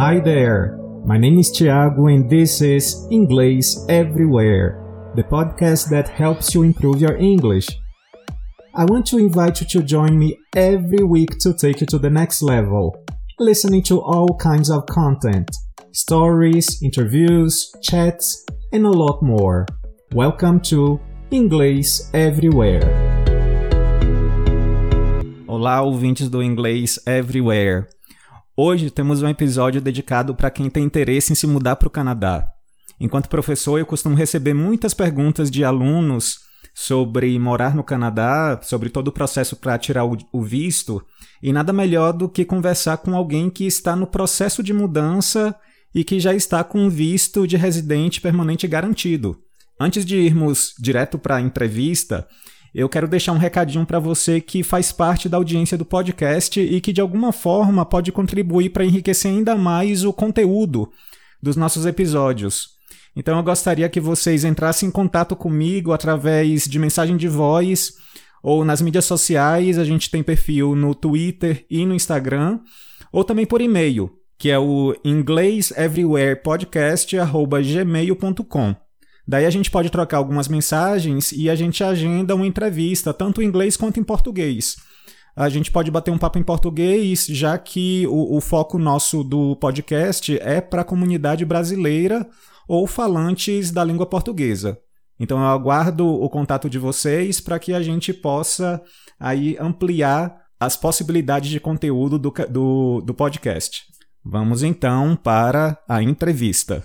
Hi there. My name is Thiago and this is English Everywhere, the podcast that helps you improve your English. I want to invite you to join me every week to take you to the next level, listening to all kinds of content, stories, interviews, chats, and a lot more. Welcome to Inglês Everywhere. Olá, ouvintes do Inglês Everywhere. Hoje temos um episódio dedicado para quem tem interesse em se mudar para o Canadá. Enquanto professor, eu costumo receber muitas perguntas de alunos sobre morar no Canadá, sobre todo o processo para tirar o visto, e nada melhor do que conversar com alguém que está no processo de mudança e que já está com visto de residente permanente garantido. Antes de irmos direto para a entrevista, eu quero deixar um recadinho para você que faz parte da audiência do podcast e que de alguma forma pode contribuir para enriquecer ainda mais o conteúdo dos nossos episódios. Então eu gostaria que vocês entrassem em contato comigo através de mensagem de voz ou nas mídias sociais, a gente tem perfil no Twitter e no Instagram, ou também por e-mail, que é o ingleseverywherepodcast@gmail.com. Daí a gente pode trocar algumas mensagens e a gente agenda uma entrevista, tanto em inglês quanto em português. A gente pode bater um papo em português, já que o, o foco nosso do podcast é para a comunidade brasileira ou falantes da língua portuguesa. Então eu aguardo o contato de vocês para que a gente possa aí ampliar as possibilidades de conteúdo do, do, do podcast. Vamos então para a entrevista.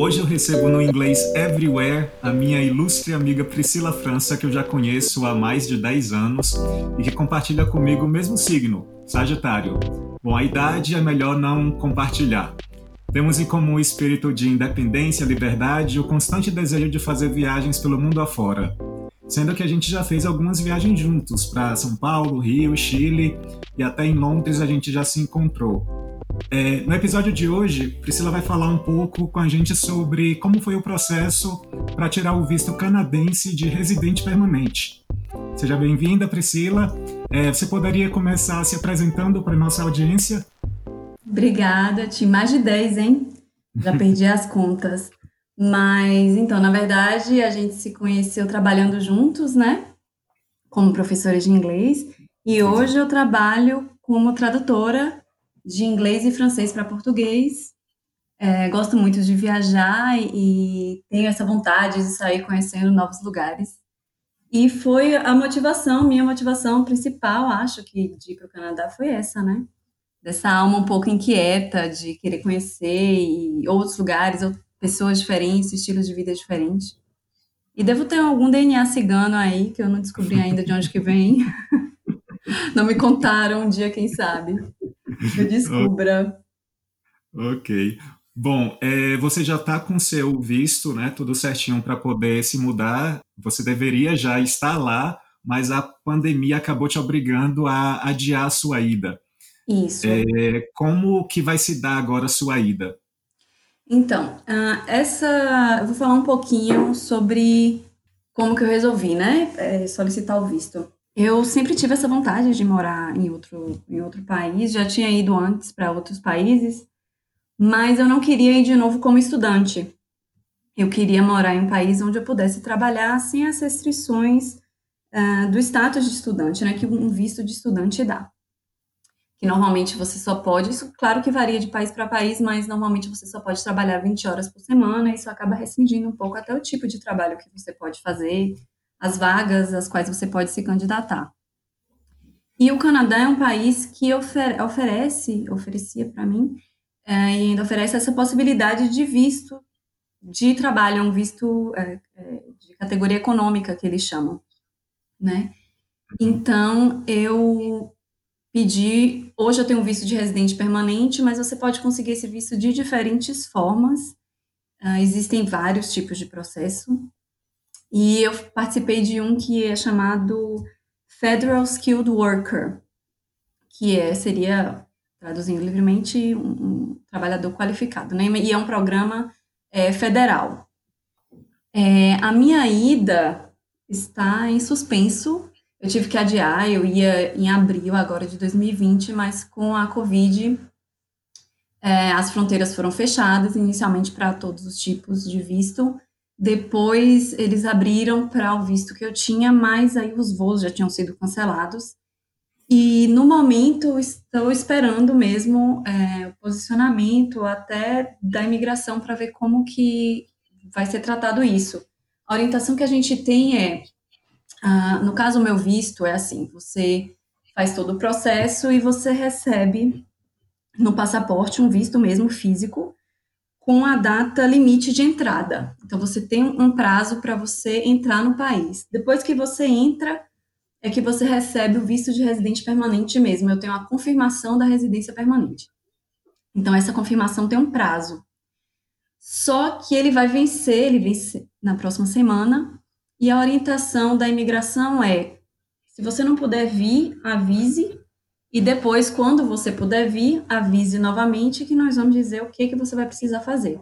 Hoje eu recebo no inglês Everywhere a minha ilustre amiga Priscila França, que eu já conheço há mais de 10 anos e que compartilha comigo o mesmo signo, Sagitário. Bom, a idade é melhor não compartilhar. Temos em comum o espírito de independência, liberdade e o constante desejo de fazer viagens pelo mundo afora. Sendo que a gente já fez algumas viagens juntos para São Paulo, Rio, Chile e até em Londres a gente já se encontrou. É, no episódio de hoje, Priscila vai falar um pouco com a gente sobre como foi o processo para tirar o visto canadense de residente permanente. Seja bem-vinda, Priscila. É, você poderia começar se apresentando para a nossa audiência? Obrigada, Ti. Mais de 10, hein? Já perdi as contas. Mas, então, na verdade, a gente se conheceu trabalhando juntos, né? Como professora de inglês. E hoje eu trabalho como tradutora de inglês e francês para português. É, gosto muito de viajar e, tenho essa vontade de sair conhecendo novos lugares. E foi a motivação, minha motivação principal, acho que de ir para o Canadá foi essa, né? Dessa alma um pouco inquieta de querer conhecer outros lugares, pessoas diferentes, estilos de vida diferentes. E devo ter algum DNA cigano aí que eu não descobri ainda de onde que vem. não me contaram um dia, quem sabe. Eu descubra. ok. Bom, é, você já está com seu visto, né? Tudo certinho para poder se mudar. Você deveria já estar lá, mas a pandemia acabou te obrigando a adiar a sua ida. Isso. É, como que vai se dar agora a sua ida? Então, uh, essa eu vou falar um pouquinho sobre como que eu resolvi, né? É, solicitar o visto. Eu sempre tive essa vontade de morar em outro, em outro país, já tinha ido antes para outros países, mas eu não queria ir de novo como estudante. Eu queria morar em um país onde eu pudesse trabalhar sem as restrições uh, do status de estudante, né, que um visto de estudante dá. Que normalmente você só pode, isso claro que varia de país para país, mas normalmente você só pode trabalhar 20 horas por semana, e isso acaba restringindo um pouco até o tipo de trabalho que você pode fazer, as vagas às quais você pode se candidatar. E o Canadá é um país que ofer oferece, oferecia para mim, é, e ainda oferece essa possibilidade de visto de trabalho, é um visto é, é, de categoria econômica que eles chamam, né? Então, eu pedi, hoje eu tenho um visto de residente permanente, mas você pode conseguir esse visto de diferentes formas, uh, existem vários tipos de processo, e eu participei de um que é chamado Federal Skilled Worker, que é, seria, traduzindo livremente, um, um trabalhador qualificado, né? E é um programa é, federal. É, a minha ida está em suspenso, eu tive que adiar, eu ia em abril agora de 2020, mas com a Covid, é, as fronteiras foram fechadas inicialmente para todos os tipos de visto. Depois eles abriram para o visto que eu tinha, mas aí os voos já tinham sido cancelados. E no momento estou esperando mesmo é, o posicionamento até da imigração para ver como que vai ser tratado isso. A orientação que a gente tem é ah, no caso, o meu visto é assim: você faz todo o processo e você recebe no passaporte um visto mesmo físico com a data limite de entrada. Então, você tem um prazo para você entrar no país. Depois que você entra, é que você recebe o visto de residente permanente mesmo. Eu tenho a confirmação da residência permanente. Então, essa confirmação tem um prazo. Só que ele vai vencer, ele vence na próxima semana, e a orientação da imigração é: se você não puder vir, avise. E depois, quando você puder vir, avise novamente que nós vamos dizer o que, que você vai precisar fazer.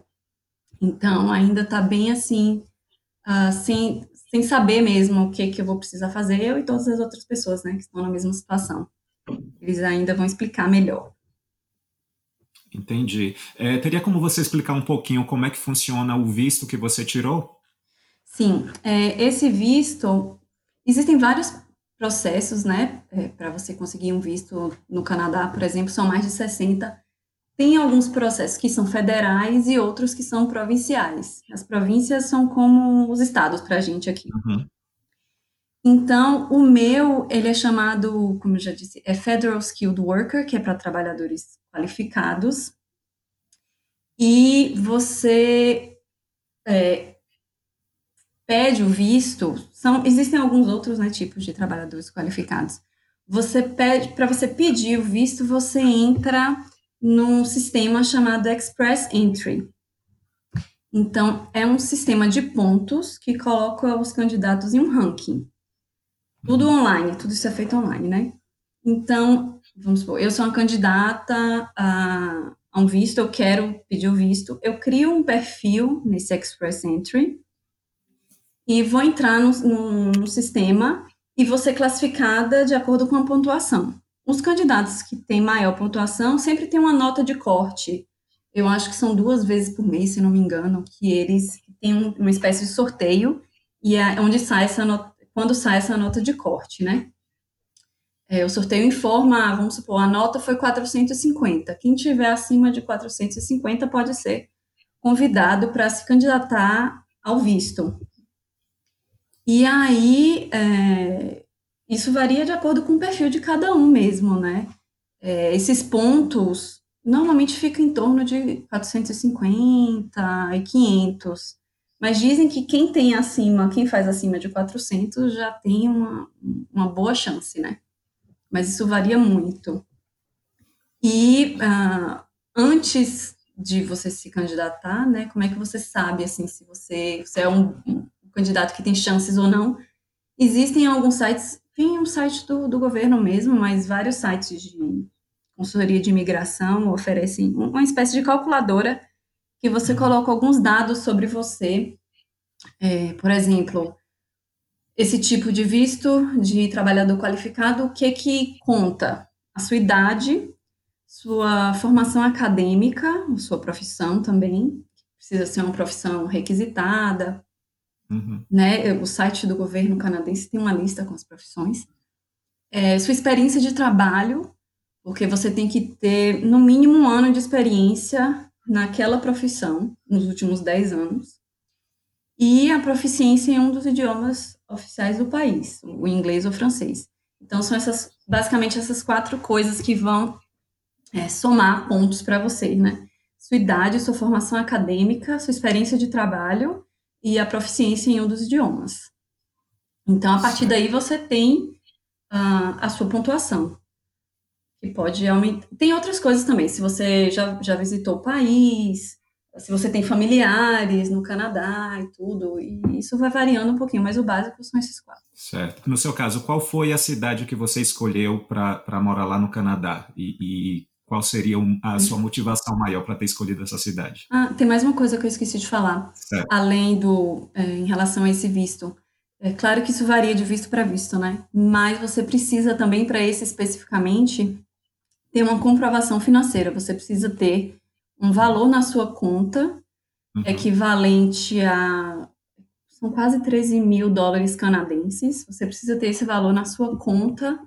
Então, ainda está bem assim, uh, sem, sem saber mesmo o que, que eu vou precisar fazer, eu e todas as outras pessoas né, que estão na mesma situação. Eles ainda vão explicar melhor. Entendi. É, teria como você explicar um pouquinho como é que funciona o visto que você tirou? Sim, é, esse visto, existem vários processos, né, é, para você conseguir um visto no Canadá, por exemplo, são mais de 60. Tem alguns processos que são federais e outros que são provinciais. As províncias são como os estados para a gente aqui. Uhum. Então, o meu, ele é chamado, como eu já disse, é Federal Skilled Worker, que é para trabalhadores qualificados. E você é, pede o visto, são, existem alguns outros né, tipos de trabalhadores qualificados. Você pede, para você pedir o visto, você entra num sistema chamado Express Entry. Então, é um sistema de pontos que coloca os candidatos em um ranking. Tudo online, tudo isso é feito online, né? Então, vamos supor, eu sou uma candidata a, a um visto, eu quero pedir o visto, eu crio um perfil nesse Express Entry, e vou entrar no, no, no sistema e vou ser classificada de acordo com a pontuação. Os candidatos que têm maior pontuação sempre têm uma nota de corte. Eu acho que são duas vezes por mês, se não me engano, que eles têm uma espécie de sorteio e é onde sai essa nota, quando sai essa nota de corte, né? É, o sorteio informa, vamos supor, a nota foi 450. Quem tiver acima de 450 pode ser convidado para se candidatar ao visto. E aí, é, isso varia de acordo com o perfil de cada um mesmo, né? É, esses pontos normalmente ficam em torno de 450 e 500, mas dizem que quem tem acima, quem faz acima de 400 já tem uma, uma boa chance, né? Mas isso varia muito. E uh, antes de você se candidatar, né, como é que você sabe, assim, se você, você é um, candidato que tem chances ou não. Existem alguns sites, tem um site do, do governo mesmo, mas vários sites de consultoria de imigração oferecem uma espécie de calculadora que você uhum. coloca alguns dados sobre você. É, por exemplo, esse tipo de visto de trabalhador qualificado, o que que conta? A sua idade, sua formação acadêmica, sua profissão também, precisa ser uma profissão requisitada, Uhum. Né? O site do governo canadense tem uma lista com as profissões. É, sua experiência de trabalho, porque você tem que ter no mínimo um ano de experiência naquela profissão, nos últimos 10 anos. E a proficiência em um dos idiomas oficiais do país, o inglês ou francês. Então, são essas, basicamente essas quatro coisas que vão é, somar pontos para você, né? Sua idade, sua formação acadêmica, sua experiência de trabalho e a proficiência em um dos idiomas. Então, a partir daí, você tem uh, a sua pontuação, que pode aumentar. Tem outras coisas também, se você já, já visitou o país, se você tem familiares no Canadá e tudo, e isso vai variando um pouquinho, mas o básico são esses quatro. Certo. No seu caso, qual foi a cidade que você escolheu para morar lá no Canadá? E, e qual seria a sua motivação maior para ter escolhido essa cidade? Ah, tem mais uma coisa que eu esqueci de falar, certo. além do, é, em relação a esse visto. É claro que isso varia de visto para visto, né? Mas você precisa também, para esse especificamente, ter uma comprovação financeira. Você precisa ter um valor na sua conta uhum. equivalente a. São quase 13 mil dólares canadenses. Você precisa ter esse valor na sua conta,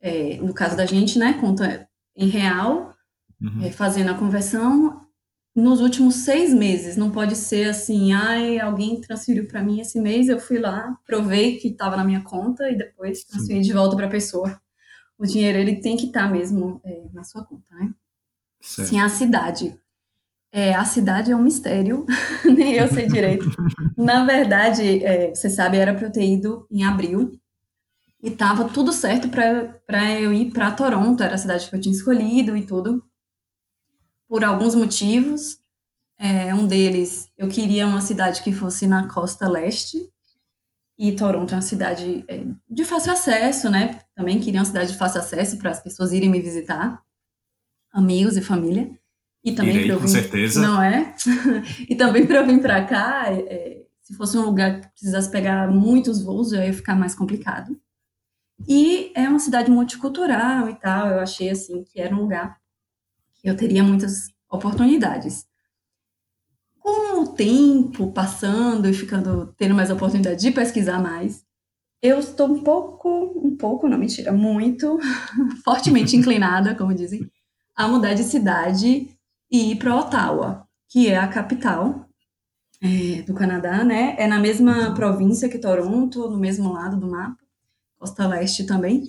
é, no caso da gente, né? Conta em real, uhum. é, fazendo a conversão nos últimos seis meses. Não pode ser assim, ai, alguém transferiu para mim esse mês, eu fui lá, provei que estava na minha conta e depois transferi Sim. de volta para a pessoa. O dinheiro ele tem que estar tá mesmo é, na sua conta, né? Certo. Sim, a cidade. É, a cidade é um mistério, nem eu sei direito. na verdade, é, você sabe, era para eu ter ido em abril e tava tudo certo para eu ir para Toronto, era a cidade que eu tinha escolhido e tudo por alguns motivos. É, um deles, eu queria uma cidade que fosse na costa leste, e Toronto é uma cidade é, de fácil acesso, né? Também queria uma cidade de fácil acesso para as pessoas irem me visitar, amigos e família. E também Irei, com certeza. Não é? e também para eu vir para cá, é, é, se fosse um lugar que precisasse pegar muitos voos, ia ficar mais complicado. E é uma cidade multicultural e tal. Eu achei assim que era um lugar eu teria muitas oportunidades. Com o tempo passando e ficando tendo mais oportunidade de pesquisar mais, eu estou um pouco, um pouco, não mentira, muito fortemente inclinada, como dizem, a mudar de cidade e ir para Ottawa, que é a capital é, do Canadá, né? É na mesma província que Toronto, no mesmo lado do mapa, costa leste também.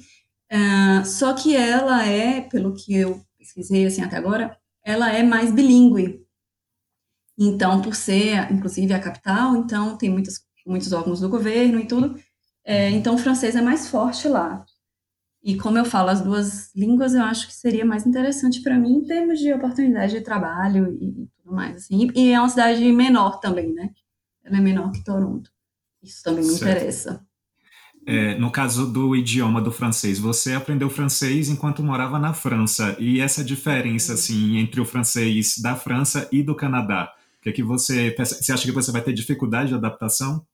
Uh, só que ela é, pelo que eu pesquisei assim até agora, ela é mais bilíngue. Então, por ser, inclusive, a capital, então tem muitos, muitos órgãos do governo e tudo. É, então, o francês é mais forte lá. E como eu falo as duas línguas, eu acho que seria mais interessante para mim em termos de oportunidade de trabalho e, e tudo mais. Assim. E, e, é uma cidade menor também, né? Ela é menor que Toronto. Isso também me certo. interessa. É, no caso do idioma do francês, você aprendeu francês enquanto morava na França. E essa diferença, assim, entre o francês da França e do Canadá, que é que você, você acha que você vai ter dificuldade de adaptação?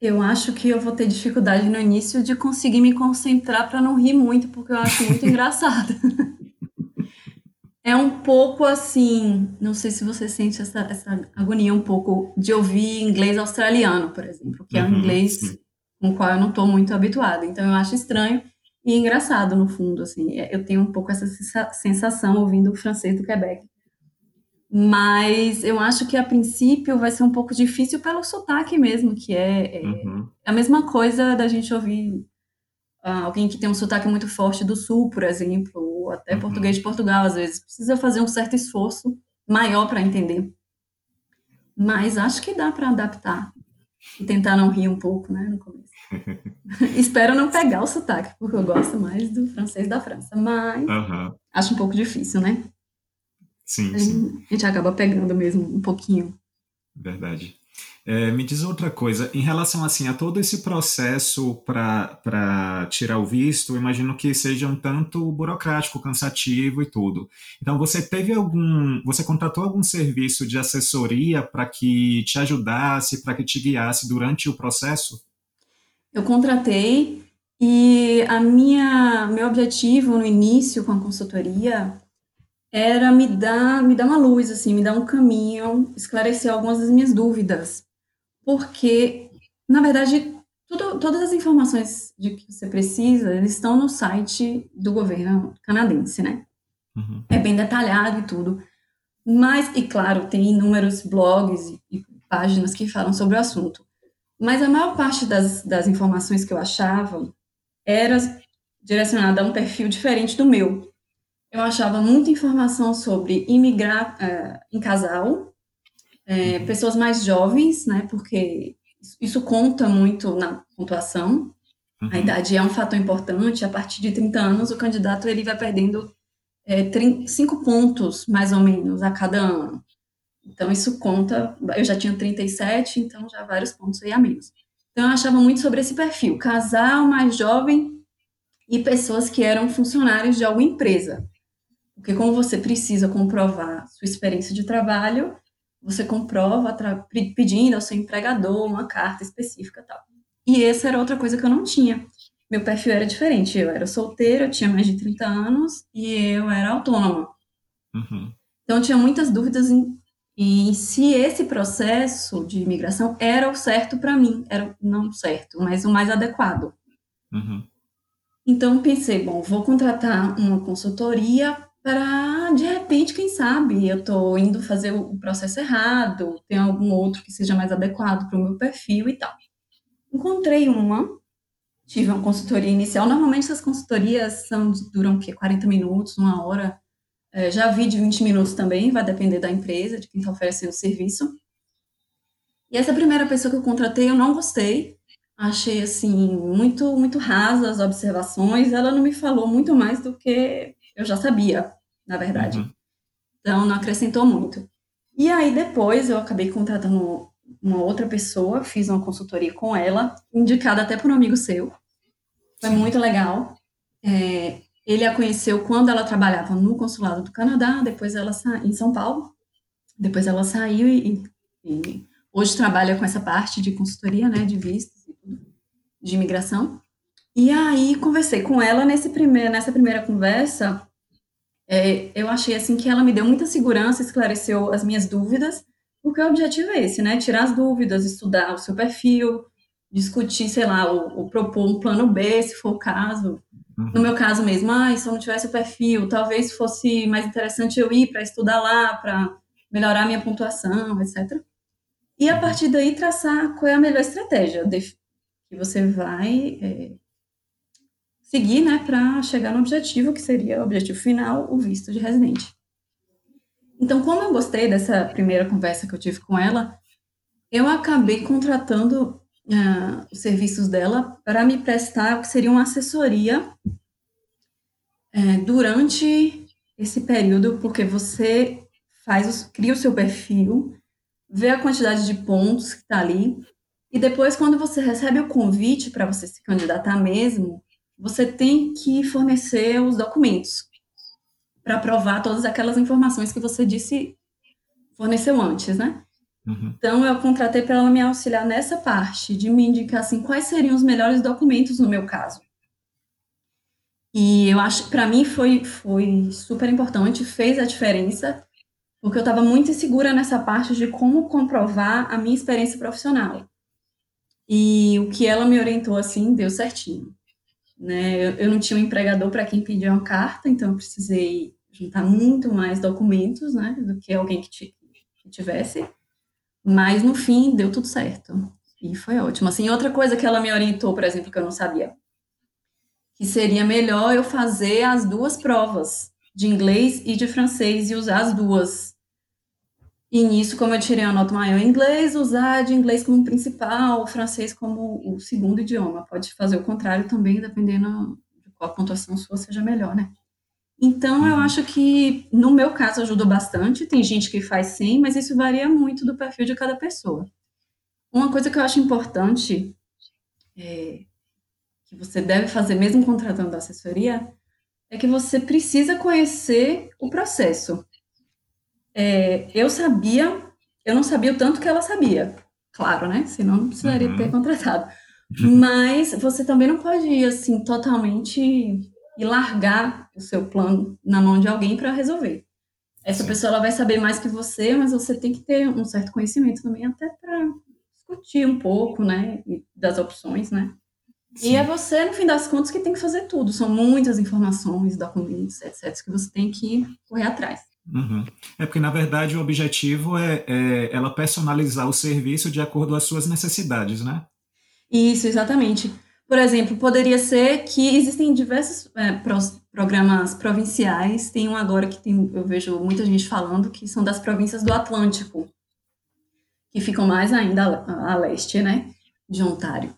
Eu acho que eu vou ter dificuldade no início de conseguir me concentrar para não rir muito, porque eu acho muito engraçado. É um pouco assim, não sei se você sente essa, essa agonia um pouco de ouvir inglês australiano, por exemplo, que é um uhum, inglês sim com o qual eu não estou muito habituada. Então eu acho estranho e engraçado no fundo, assim. É, eu tenho um pouco essa sensação ouvindo o francês do Quebec. Mas eu acho que a princípio vai ser um pouco difícil pelo sotaque mesmo, que é, é uhum. a mesma coisa da gente ouvir uh, alguém que tem um sotaque muito forte do sul, por exemplo, ou até uhum. português de Portugal, às vezes. Precisa fazer um certo esforço maior para entender. Mas acho que dá para adaptar e tentar não rir um pouco, né, no começo. Espero não pegar o sotaque, porque eu gosto mais do francês da França, mas uhum. acho um pouco difícil, né? Sim, a sim. A gente acaba pegando mesmo um pouquinho. Verdade. É, me diz outra coisa, em relação assim a todo esse processo para tirar o visto, imagino que seja um tanto burocrático, cansativo e tudo. Então você teve algum, você contratou algum serviço de assessoria para que te ajudasse, para que te guiasse durante o processo? Eu contratei e a minha meu objetivo no início com a consultoria era me dar me dar uma luz assim, me dar um caminho, esclarecer algumas das minhas dúvidas, porque na verdade tudo, todas as informações de que você precisa eles estão no site do governo canadense, né? Uhum. É bem detalhado e tudo. Mas, e claro, tem inúmeros blogs e, e páginas que falam sobre o assunto. Mas a maior parte das, das informações que eu achava era direcionada a um perfil diferente do meu. Eu achava muita informação sobre imigrar uh, em casal, é, pessoas mais jovens, né? Porque isso conta muito na pontuação. Uhum. A idade é um fator importante. A partir de 30 anos, o candidato ele vai perdendo é, 5 pontos, mais ou menos, a cada ano. Então, isso conta. Eu já tinha 37, então já vários pontos aí a menos. Então, eu achava muito sobre esse perfil: casal mais jovem e pessoas que eram funcionários de alguma empresa. Porque, como você precisa comprovar sua experiência de trabalho, você comprova pedindo ao seu empregador uma carta específica tal. E essa era outra coisa que eu não tinha. Meu perfil era diferente. Eu era solteira, eu tinha mais de 30 anos e eu era autônoma. Uhum. Então, eu tinha muitas dúvidas em, em, se esse processo de imigração era o certo para mim. Era não certo, mas o mais adequado. Uhum. Então, pensei, bom, vou contratar uma consultoria para, de repente, quem sabe, eu estou indo fazer o processo errado, tem algum outro que seja mais adequado para o meu perfil e tal. Encontrei uma, tive uma consultoria inicial. Normalmente, essas consultorias são, duram o quê? 40 minutos, uma hora. É, já vi de 20 minutos também, vai depender da empresa, de quem está oferecendo o serviço. E essa primeira pessoa que eu contratei, eu não gostei. Achei, assim, muito, muito rasa as observações. Ela não me falou muito mais do que eu já sabia, na verdade. Uhum. Então, não acrescentou muito. E aí, depois, eu acabei contratando uma outra pessoa, fiz uma consultoria com ela, indicada até por um amigo seu. Foi muito legal. É, ele a conheceu quando ela trabalhava no consulado do Canadá, depois ela em São Paulo. Depois ela saiu e, e, hoje trabalha com essa parte de consultoria, né, de vistos e de imigração. E aí conversei com ela nesse primeiro, nessa primeira conversa, é, eu achei assim que ela me deu muita segurança, esclareceu as minhas dúvidas, porque o objetivo é esse, né? Tirar as dúvidas, estudar o seu perfil, discutir, sei lá, ou, ou propor um plano B, se for o caso. Uhum. No meu caso mesmo, ah, se eu não tivesse o perfil, talvez fosse mais interessante eu ir para estudar lá, para melhorar minha pontuação, etc. E a uhum. partir daí traçar qual é a melhor estratégia que você vai é, seguir, né, para chegar no objetivo, que seria o objetivo final, o visto de residente. Então, como eu gostei dessa primeira conversa que eu tive com ela, eu acabei contratando uh, os serviços dela para me prestar o que seria uma assessoria uh, durante esse período, porque você faz, cria o seu perfil, vê a quantidade de pontos que está ali, e depois, quando você recebe o convite para você se candidatar mesmo, você tem que fornecer os documentos para provar todas aquelas informações que você disse forneceu antes, né? Uhum. Então, eu contratei para ela me auxiliar nessa parte, de me indicar assim, quais seriam os melhores documentos no meu caso. E eu acho que para mim foi, foi super importante, fez a diferença, porque eu estava muito insegura nessa parte de como comprovar a minha experiência profissional. E o que ela me orientou assim deu certinho. Né? Eu, eu não tinha um empregador para quem pedir uma carta, então eu precisei juntar muito mais documentos, né, do que alguém que, que tivesse. Mas no fim deu tudo certo. E foi ótimo. Assim, outra coisa que ela me orientou, por exemplo, que eu não sabia, que seria melhor eu fazer as duas provas de inglês e de francês e usar as duas. E nisso, como eu tirei a nota maior em inglês, usar de inglês como principal, o francês como o segundo idioma. Pode fazer o contrário também, dependendo de qual pontuação sua seja melhor, né? Então, eu uhum. acho que, no meu caso, ajudou bastante. Tem gente que faz sim, mas isso varia muito do perfil de cada pessoa. Uma coisa que eu acho importante, é, que você deve fazer mesmo contratando assessoria, é que você precisa conhecer o processo. É, eu sabia, eu não sabia o tanto que ela sabia, claro, né? Senão não precisaria uhum. ter contratado. Mas você também não pode ir assim totalmente e largar o seu plano na mão de alguém para resolver. Essa Sim. pessoa ela vai saber mais que você, mas você tem que ter um certo conhecimento também até para discutir um pouco, né, das opções, né? Sim. E é você, no fim das contas, que tem que fazer tudo. São muitas informações, documentos, etc., que você tem que correr atrás. Uhum. É porque, na verdade, o objetivo é, é, ela personalizar o serviço de acordo com as suas necessidades, né? Isso, exatamente. Por exemplo, poderia ser que existem diversos é, programas provinciais. Tem um agora que tem, eu vejo muita gente falando que são das províncias do Atlântico, que ficam mais ainda a, a leste, né, de Ontário.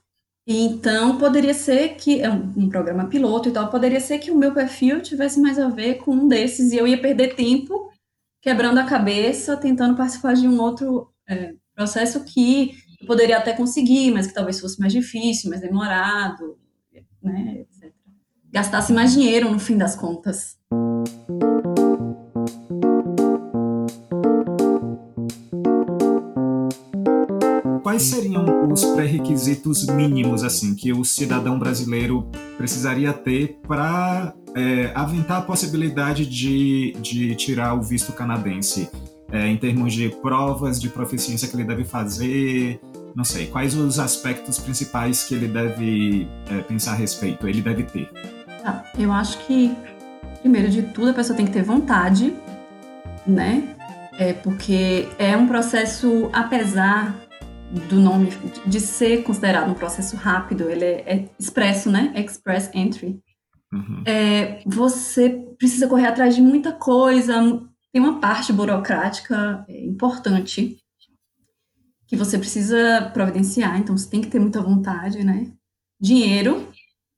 Então, poderia ser que, é um, um, programa piloto e tal, poderia ser que o meu perfil tivesse mais a ver com um desses e eu ia perder tempo quebrando a cabeça, tentando participar de um outro é, processo que poderia até conseguir, mas que talvez fosse mais difícil, mais demorado, né, etc. Gastasse mais dinheiro no fim das contas. quais quais seriam os pré-requisitos mínimos assim que o cidadão brasileiro precisaria ter para é, aventar a possibilidade de, de tirar o visto canadense? É, em termos de provas de proficiência que ele deve fazer, não sei, quais os aspectos principais que ele deve é, pensar a respeito, ele deve ter? Ah, eu acho que, primeiro de tudo, a pessoa tem que ter vontade, né? É porque é um processo, apesar do nome de ser considerado um processo rápido, ele é, é expresso, né? Express entry. Uhum. É, você precisa correr atrás de muita coisa, tem uma parte burocrática é, importante que você precisa providenciar, então você tem que ter muita vontade, né? Dinheiro,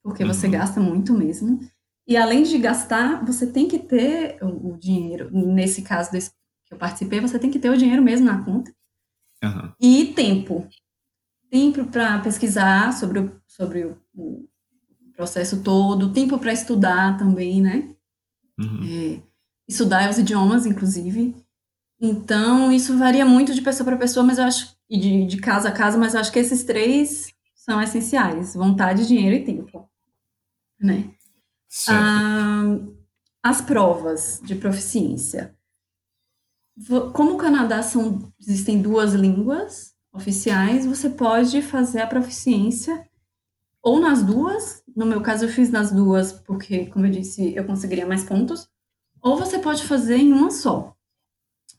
porque uhum. você gasta muito mesmo. E além de gastar, você tem que ter o, o dinheiro. Nesse caso desse, que eu participei, você tem que ter o dinheiro mesmo na conta. Uhum. E tempo. Tempo para pesquisar sobre, o, sobre o, o, processo todo, tempo para estudar também, né? Uhum. É, estudar os idiomas, inclusive. Então, isso varia muito de pessoa para pessoa, mas eu acho, e de, de casa a casa, mas eu acho que esses três são essenciais: vontade, dinheiro e tempo. Né? Ah, as provas de proficiência. Como o Canadá são, existem duas línguas oficiais, você pode fazer a proficiência ou nas duas, no meu caso eu fiz nas duas porque, como eu disse, eu conseguiria mais pontos, ou você pode fazer em uma só,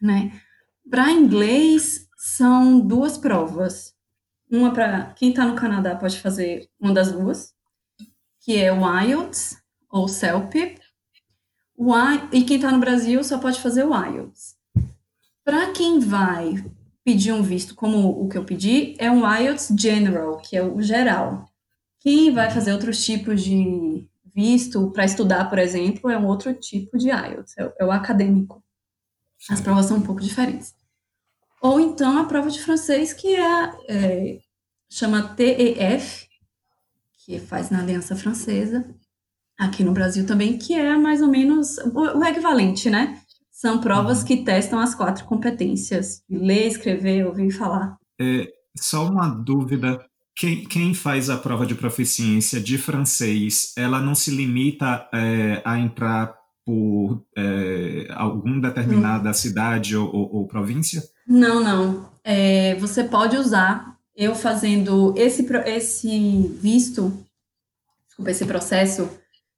né? Para inglês são duas provas. Uma para quem está no Canadá pode fazer uma das duas, que é o IELTS ou CELP. O I, e quem está no Brasil só pode fazer o IELTS. Para quem vai pedir um visto como o que eu pedi, é um IELTS General, que é o geral. Quem vai fazer outros tipos de visto para estudar, por exemplo, é um outro tipo de IELTS, é, é o acadêmico. As provas são um pouco diferentes. Ou então a prova de francês, que é, é chama TEF, que faz na Aliança Francesa, aqui no Brasil também, que é mais ou menos o, o equivalente, né? São provas uhum. que testam as quatro competências: ler, escrever, ouvir e falar. É, só uma dúvida. Quem, quem, faz a prova de proficiência de francês, ela não se limita é, a entrar por é, alguma determinada hum. cidade ou, ou, ou, província? Não, não. É, você pode usar. Eu fazendo esse, esse visto, desculpa, esse processo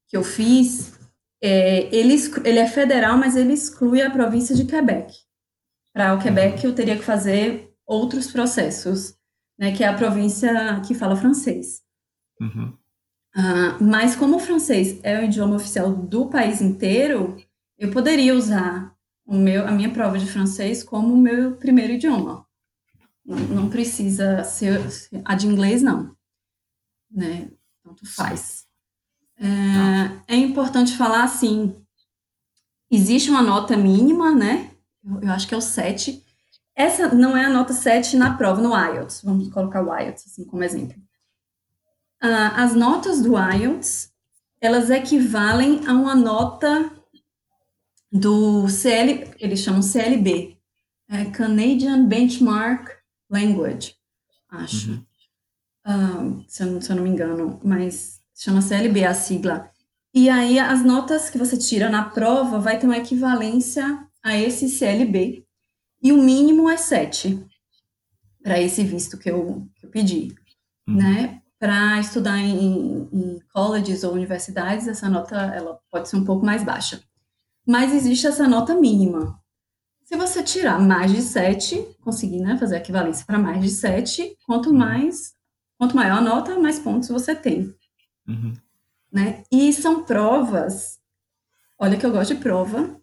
que eu fiz, é, ele, ele é federal, mas ele exclui a província de Quebec. Para o Quebec, eu teria que fazer outros processos, né, que é a província que fala francês. Uhum. Uh, mas como o francês é o idioma oficial do país inteiro, eu poderia usar o meu, a minha prova de francês como o meu primeiro idioma. Não, não precisa ser a de inglês, não. Né? Tanto faz. É, é, importante falar assim: existe uma nota mínima, né? Eu, eu, acho que é o 7. Essa não é a nota 7 na prova, no IELTS. Vamos colocar o IELTS assim como exemplo. Ah, as notas do IELTS, elas equivalem a uma nota do CL, eles chamam CLB, é Canadian Benchmark Language, acho. Uhum. Uh, se, eu, se eu não me engano, mas chama CLB a sigla. E aí as notas que você tira na prova vai ter uma equivalência a esse CLB. E o mínimo é 7 para esse visto que eu, que eu pedi, uhum. né? Para estudar em, em colleges ou universidades, essa nota ela pode ser um pouco mais baixa. Mas existe essa nota mínima. Se você tirar mais de 7, conseguir né, fazer a equivalência para mais de 7, quanto uhum. mais, quanto maior a nota, mais pontos você tem. Uhum. Né? E são provas. Olha que eu gosto de prova.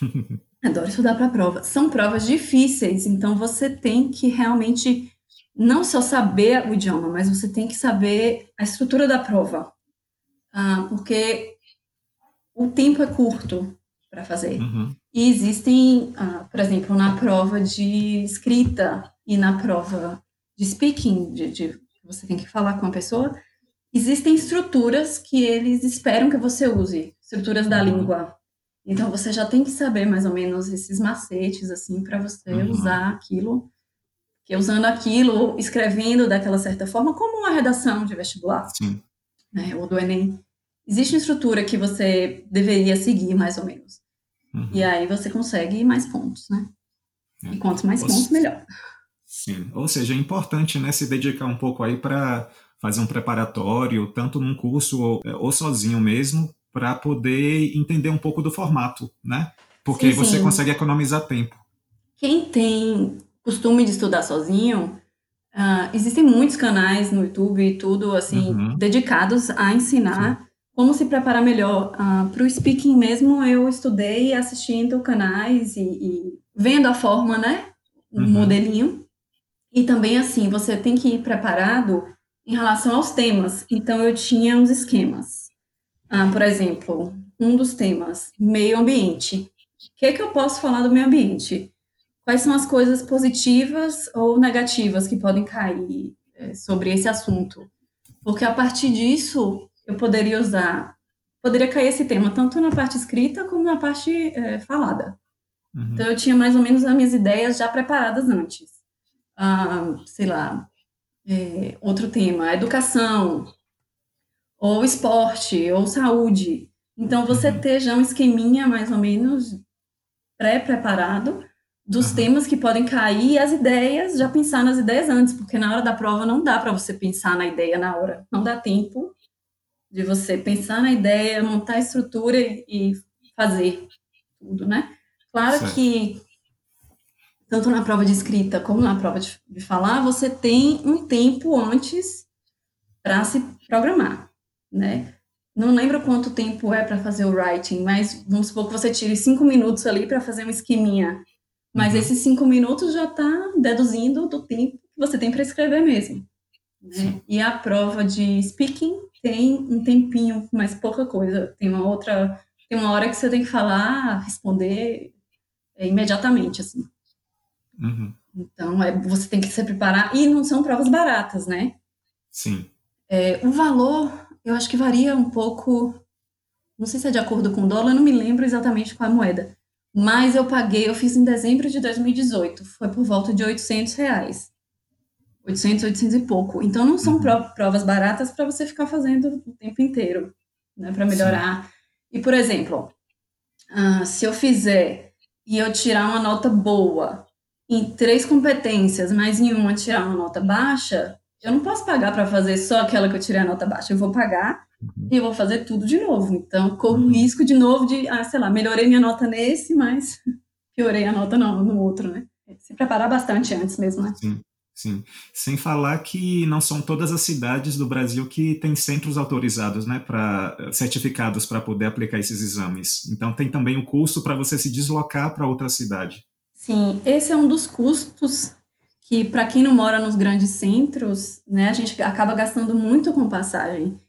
Adoro estudar para prova. São provas difíceis, então você tem que realmente não só saber o idioma, mas você tem que saber a estrutura da prova. Ah, porque o tempo é curto para fazer. Uhum. E existem, ah, por exemplo, na prova de escrita e na prova de speaking, de, de você tem que falar com a pessoa, existem estruturas que eles esperam que você use, estruturas da uhum. língua. Então você já tem que saber mais ou menos esses macetes assim para você uhum. usar aquilo que usando aquilo, escrevendo daquela certa forma, como uma redação de vestibular, Sim. Né, ou do Enem. Existe uma estrutura que você deveria seguir, mais ou menos. Uhum. E aí você consegue mais pontos, né? É. E quanto mais ou pontos, melhor. Sim. Ou seja, é importante né, se dedicar um pouco aí para fazer um preparatório, tanto num curso ou, ou sozinho mesmo, para poder entender um pouco do formato, né? Porque sim, você sim. consegue economizar tempo. Quem tem costume de estudar sozinho, uh, existem muitos canais no YouTube e tudo assim uhum. dedicados a ensinar Sim. como se preparar melhor uh, ah, para o speaking mesmo. Eu estudei assistindo canais e, e vendo a forma, né, um uhum. modelinho. E também assim, você tem que ir preparado em relação aos temas. Então eu tinha uns esquemas. Uh, por exemplo, um dos temas, meio ambiente. O que, é que eu posso falar do meio ambiente? Quais são as coisas positivas ou negativas que podem cair é, sobre esse assunto. Porque a partir disso, eu poderia usar, poderia cair esse tema tanto na parte escrita como na parte é, falada. Uhum. Então, eu tinha mais ou menos as minhas ideias já preparadas antes. Ah, sei lá, é, outro tema, educação, ou esporte, ou saúde. Então, você uhum. ter já um esqueminha mais ou menos pré-preparado dos uhum. temas que podem cair e as ideias, já pensar nas ideias antes, porque na hora da prova não dá para você pensar na ideia na hora, não dá tempo de você pensar na ideia, montar a estrutura e fazer tudo, né? Claro certo. que tanto na prova de escrita como na prova de, de falar, você tem um tempo antes para se programar, né? Não lembro quanto tempo é para fazer o writing, mas vamos supor que você tire cinco minutos ali para fazer um esqueminha mas uhum. esses cinco minutos já está deduzindo do tempo que você tem para escrever mesmo. Né? E a prova de speaking tem um tempinho, mas pouca coisa. Tem uma outra, tem uma hora que você tem que falar, responder é, imediatamente, assim. Uhum. Então, é, você tem que se preparar. E não são provas baratas, né? Sim. É, o valor, eu acho que varia um pouco. Não sei se é de acordo com o dólar, não me lembro exatamente qual a moeda. Mas eu paguei, eu fiz em dezembro de 2018, foi por volta de 800 reais. 800, 800 e pouco. Então não são uhum. provas baratas para você ficar fazendo o tempo inteiro, né, para melhorar. Sim. E, por exemplo, uh, se eu fizer e eu tirar uma nota boa em três competências, mas em uma tirar uma nota baixa, eu não posso pagar para fazer só aquela que eu tirei a nota baixa. Eu vou pagar e vou fazer tudo de novo. Então, corro o uhum. risco de novo de, ah, sei lá, melhorei minha nota nesse, mas piorei a nota no, no outro, né? Se preparar bastante antes mesmo, né? Sim. Sim, sem falar que não são todas as cidades do Brasil que têm centros autorizados, né, para certificados para poder aplicar esses exames. Então tem também o custo para você se deslocar para outra cidade. Sim, esse é um dos custos que para quem não mora nos grandes centros, né, a gente acaba gastando muito com passagem.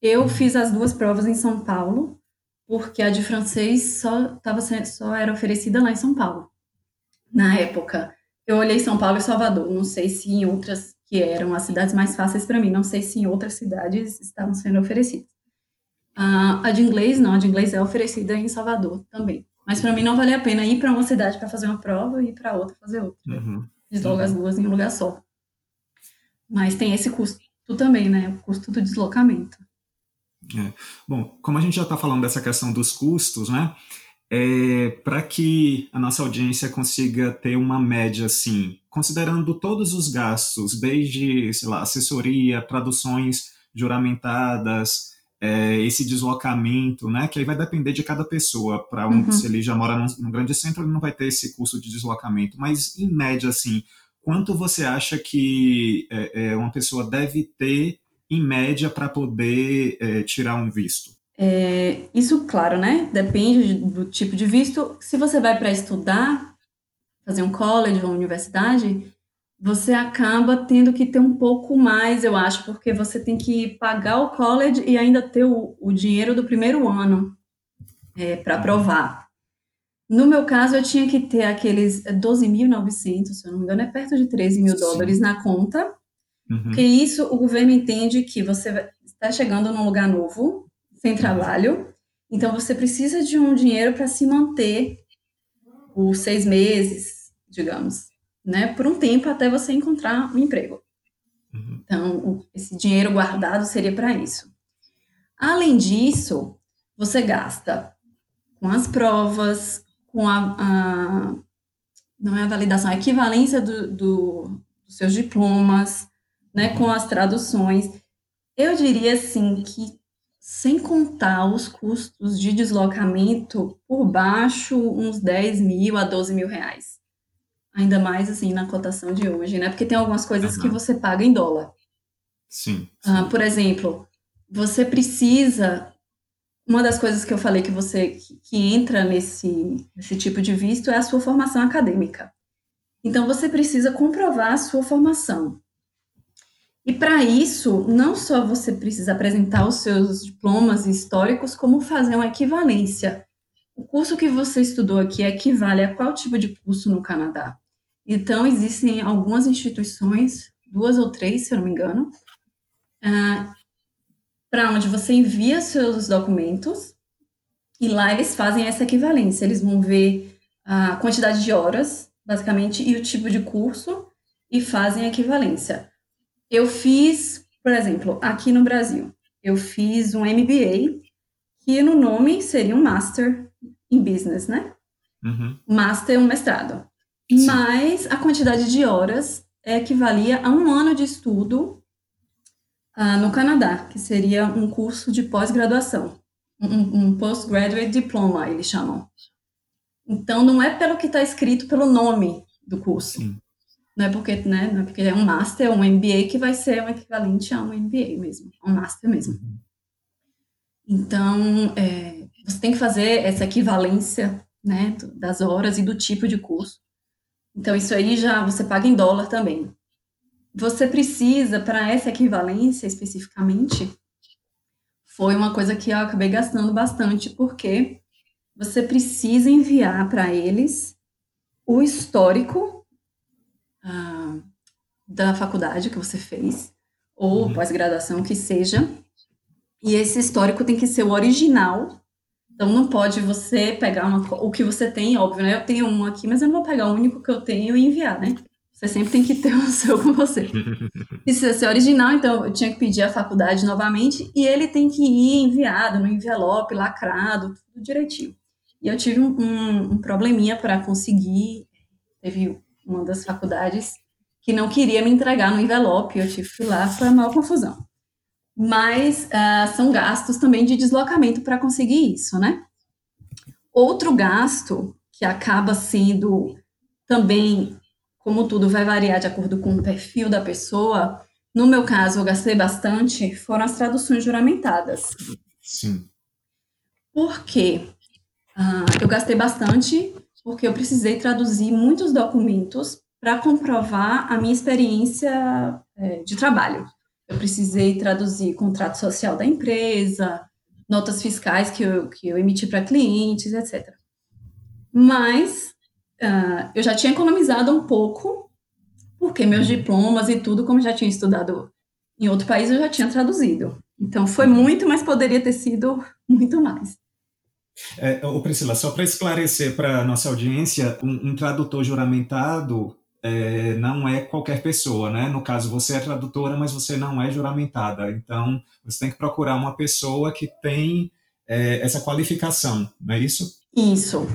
Eu fiz as duas provas em São Paulo, porque a de francês só, tava, só era oferecida lá em São Paulo, na época. Eu olhei São Paulo e Salvador, não sei se em outras, que eram as cidades mais fáceis para mim, não sei se em outras cidades estavam sendo oferecidas. Uh, a de inglês, não, a de inglês é oferecida em Salvador também. Mas para mim não valia a pena ir para uma cidade para fazer uma prova e ir para outra fazer outra. Uhum. Desloga as duas em um lugar só. Mas tem esse custo também, né? O custo do deslocamento. É. Bom, como a gente já está falando dessa questão dos custos, né? É, para que a nossa audiência consiga ter uma média assim, considerando todos os gastos, desde, sei lá, assessoria, traduções juramentadas, é, esse deslocamento, né? Que aí vai depender de cada pessoa. Para um, uhum. se ele já mora num, num, grande centro, ele não vai ter esse custo de deslocamento. Mas em média, assim, quanto você acha que é, é uma pessoa deve ter em média, para poder é, tirar um visto? É, isso, claro, né? Depende do tipo de visto. Se você vai para estudar, fazer um college ou universidade, você acaba tendo que ter um pouco mais, eu acho, porque você tem que pagar o college e ainda ter o, o dinheiro do primeiro ano é, para provar. No meu caso, eu tinha que ter aqueles 12.900, se eu não me engano, é perto de 13 mil dólares na conta, Uhum. Porque isso o governo entende que você está chegando num lugar novo, sem uhum. trabalho, então você precisa de um dinheiro para se manter por seis meses, digamos. né, por um tempo até você encontrar um emprego. Uhum. Então, esse dinheiro guardado seria para isso. Além disso, você gasta com as provas, com a, a não é a validação, a equivalência do, do, dos seus diplomas, né, com as traduções. Eu diria assim que sem contar os custos de deslocamento, por baixo, uns 10 mil a 12 mil reais. Ainda mais, assim, na cotação de hoje, né? Porque tem algumas coisas uhum. que você paga em dólar. Sim. sim. Uh, por exemplo, você precisa... Uma das coisas que eu falei que você que, que entra nesse, nesse tipo de visto é a sua formação acadêmica. Então, você precisa comprovar a sua formação. E para isso, não só você precisa apresentar os seus diplomas históricos, como fazer uma equivalência. O curso que você estudou aqui equivale a qual tipo de curso no Canadá? Então, existem algumas instituições, duas ou três, se eu não me engano, uh, para onde você envia seus documentos e lá eles fazem essa equivalência. Eles vão ver a quantidade de horas, basicamente, e o tipo de curso e fazem a equivalência. Eu fiz, por exemplo, aqui no Brasil, eu fiz um MBA, que no nome seria um Master em Business, né? Uhum. Master é um mestrado. Sim. Mas a quantidade de horas equivalia a um ano de estudo uh, no Canadá, que seria um curso de pós-graduação. Um, um postgraduate diploma, eles chamam. Então, não é pelo que está escrito pelo nome do curso. Sim. Não é porque, né, não é porque é um master, um MBA que vai ser um equivalente a um MBA mesmo, um master mesmo. Uhum. Então, é, você tem que fazer essa equivalência, né, das horas e do tipo de curso. Então, isso aí já você paga em dólar também. Você precisa, para essa equivalência especificamente, foi uma coisa que eu acabei gastando bastante, porque você precisa enviar para eles o histórico ah, da faculdade que você fez, ou uhum. pós-graduação que seja, e esse histórico tem que ser o original. Então não pode você pegar uma, o que você tem, óbvio, né? Eu tenho um aqui, mas eu não vou pegar o único que eu tenho e enviar, né? Você sempre tem que ter o seu com você. Precisa ser original, então eu tinha que pedir à faculdade novamente e ele tem que ir enviado no envelope, lacrado, tudo direitinho. E eu tive um, um, um probleminha para conseguir. Teve uma das faculdades, que não queria me entregar no envelope, eu tive que ir lá, foi uma confusão. Mas uh, são gastos também de deslocamento para conseguir isso, né? Outro gasto que acaba sendo também, como tudo vai variar de acordo com o perfil da pessoa, no meu caso eu gastei bastante, foram as traduções juramentadas. Sim. Por quê? Uh, eu gastei bastante porque eu precisei traduzir muitos documentos para comprovar a minha experiência é, de trabalho. Eu precisei traduzir contrato social da empresa, notas fiscais que eu, que eu emiti para clientes, etc. Mas uh, eu já tinha economizado um pouco, porque meus diplomas e tudo, como já tinha estudado em outro país, eu já tinha traduzido. Então foi muito, mas poderia ter sido muito mais. É, ô Priscila, só para esclarecer para a nossa audiência, um, um tradutor juramentado é, não é qualquer pessoa, né? No caso, você é tradutora, mas você não é juramentada. Então, você tem que procurar uma pessoa que tem é, essa qualificação, não é isso? Isso.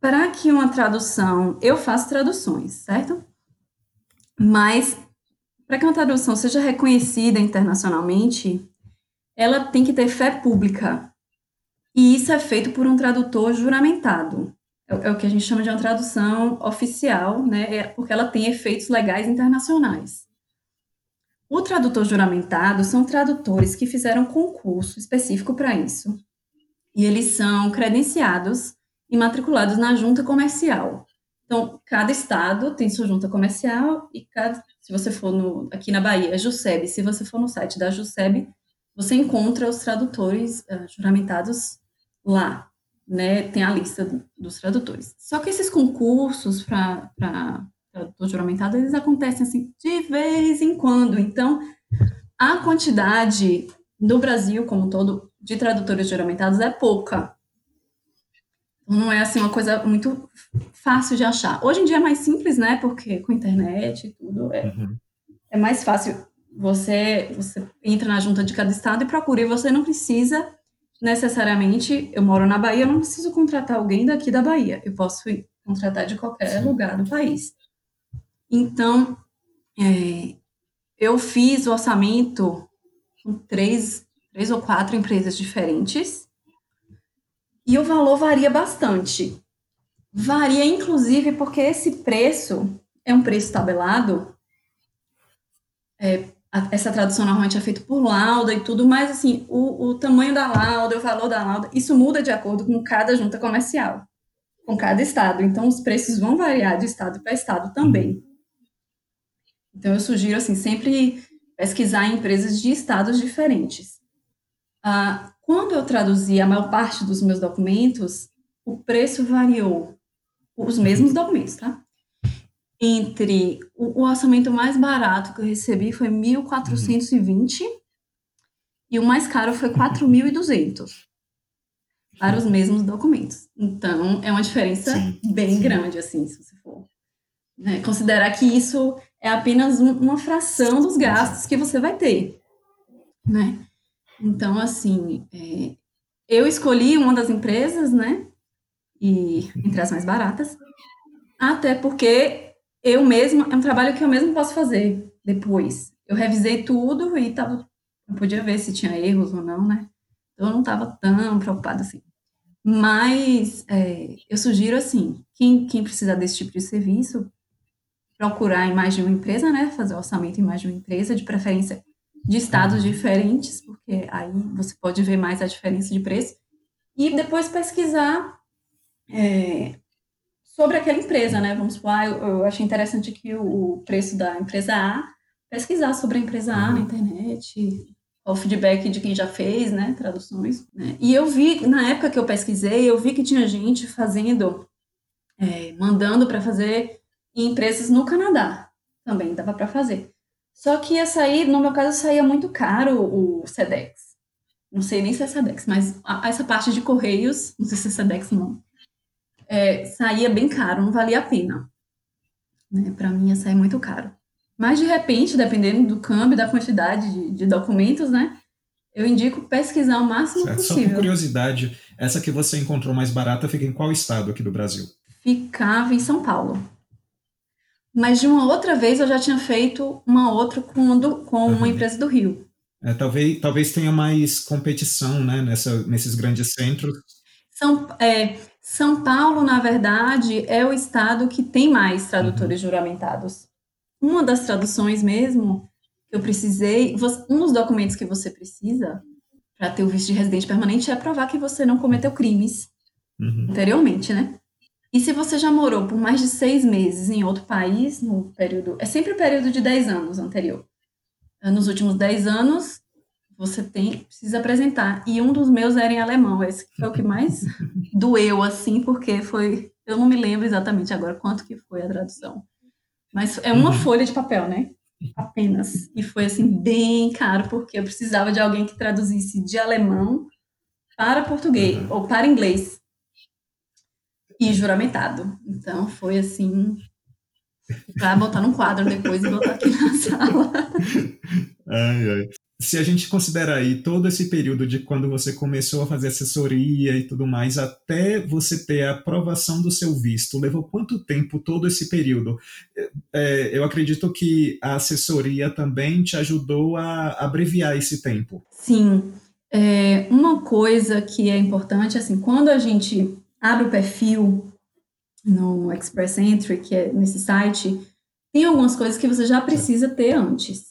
Para que uma tradução, eu faço traduções, certo? Mas para que uma tradução seja reconhecida internacionalmente, ela tem que ter fé pública. E isso é feito por um tradutor juramentado. É, é, o que a gente chama de uma tradução oficial, né? É porque ela tem efeitos legais internacionais. O tradutor juramentado são tradutores que fizeram concurso específico para isso. E eles são credenciados e matriculados na junta comercial. Então, cada estado tem sua junta comercial e cada, se você for no, aqui na Bahia, é JUSEB, se você for no site da JUSEB, você encontra os tradutores uh, juramentados lá, né, tem a lista dos tradutores. Só que esses concursos para tradutor juramentado, eles acontecem assim de vez em quando. Então, a quantidade no Brasil como um todo de tradutores juramentados é pouca. Então, não é assim uma coisa muito fácil de achar. Hoje em dia é mais simples, né? Porque com internet e tudo é, uhum. é mais fácil. Você, você entra na junta de cada estado e procura, e você não precisa necessariamente. Eu moro na Bahia, eu não preciso contratar alguém daqui da Bahia. Eu posso contratar de qualquer lugar do país. Então, é, eu fiz o orçamento com três, três ou quatro empresas diferentes e o valor varia bastante. Varia, inclusive, porque esse preço é um preço tabelado. É, essa tradução normalmente é feita por lauda e tudo, mas assim, o, o tamanho da lauda, o valor da lauda, isso muda de acordo com cada junta comercial, com cada estado. Então, os preços vão variar de estado para estado também. Então, eu sugiro, assim, sempre pesquisar em empresas de estados diferentes. Ah, quando eu traduzi a maior parte dos meus documentos, o preço variou. Os mesmos documentos, tá? Entre o, o orçamento mais barato que eu recebi foi 1.420 uhum. e o mais caro foi 4.200 para os mesmos documentos. Então, é uma diferença sim, bem sim. grande, assim, se você for né? considerar que isso é apenas um, uma fração dos gastos que você vai ter, né? Então, assim, é, eu escolhi uma das empresas, né? E entre as mais baratas, até porque eu mesma, é um trabalho que eu mesmo posso fazer depois. Eu revisei tudo e tava, eu podia ver se tinha erros ou não, né? Então, eu não estava tão preocupada assim. Mas é, eu sugiro assim, quem, quem precisa desse tipo de serviço, procurar em mais de uma empresa, né? Fazer orçamento em mais de uma empresa, de preferência de estados diferentes, porque aí você pode ver mais a diferença de preço, e depois pesquisar é, sobre aquela empresa, né? Vamos supor, ah, eu, eu achei interessante que o, o, preço da empresa A, pesquisar sobre a empresa A na internet, o feedback de quem já fez, né? Traduções. Né? E eu vi, na época que eu pesquisei, eu vi que tinha gente fazendo, é, mandando para fazer em empresas no Canadá. Também dava para fazer. Só que ia sair, no meu caso, saía muito caro o SEDEX. Não sei nem se é SEDEX, mas a, essa parte de correios, não sei se é SEDEX não, é, saía bem caro, não valia a pena. Né? Para mim ia sair muito caro. Mas, de repente, dependendo do câmbio, da quantidade de, de documentos, né? Eu indico pesquisar o máximo certo. possível. Só por curiosidade, essa que você encontrou mais barata fica em qual estado aqui do Brasil? Ficava em São Paulo. Mas de uma outra vez eu já tinha feito uma outra com, do, com uhum. uma empresa do Rio. É, talvez, talvez tenha mais competição né, nessa, nesses grandes centros. São, é, São Paulo, na verdade, é o estado que tem mais tradutores uhum. juramentados. Uma das traduções mesmo que eu precisei, um dos documentos que você precisa para ter o visto de residente permanente é provar que você não cometeu crimes uhum. anteriormente, né? E se você já morou por mais de seis meses em outro país, no período. É sempre o período de 10 anos anterior. Nos últimos 10 anos, você tem precisa apresentar. E um dos meus era em alemão. Esse foi o que mais doeu, assim, porque foi. Eu não me lembro exatamente agora quanto que foi a tradução. Mas é uma uhum. folha de papel, né? Apenas. E foi, assim, bem caro, porque eu precisava de alguém que traduzisse de alemão para português, uhum. ou para inglês e juramentado. Então foi assim para botar num quadro depois e botar aqui na sala. Ai, ai. Se a gente considerar aí todo esse período de quando você começou a fazer assessoria e tudo mais, até você ter a aprovação do seu visto, levou quanto tempo todo esse período? É, eu acredito que a assessoria também te ajudou a abreviar esse tempo. Sim. É, uma coisa que é importante, assim, quando a gente abre o perfil no Express Entry, que é nesse site, tem algumas coisas que você já precisa ter antes.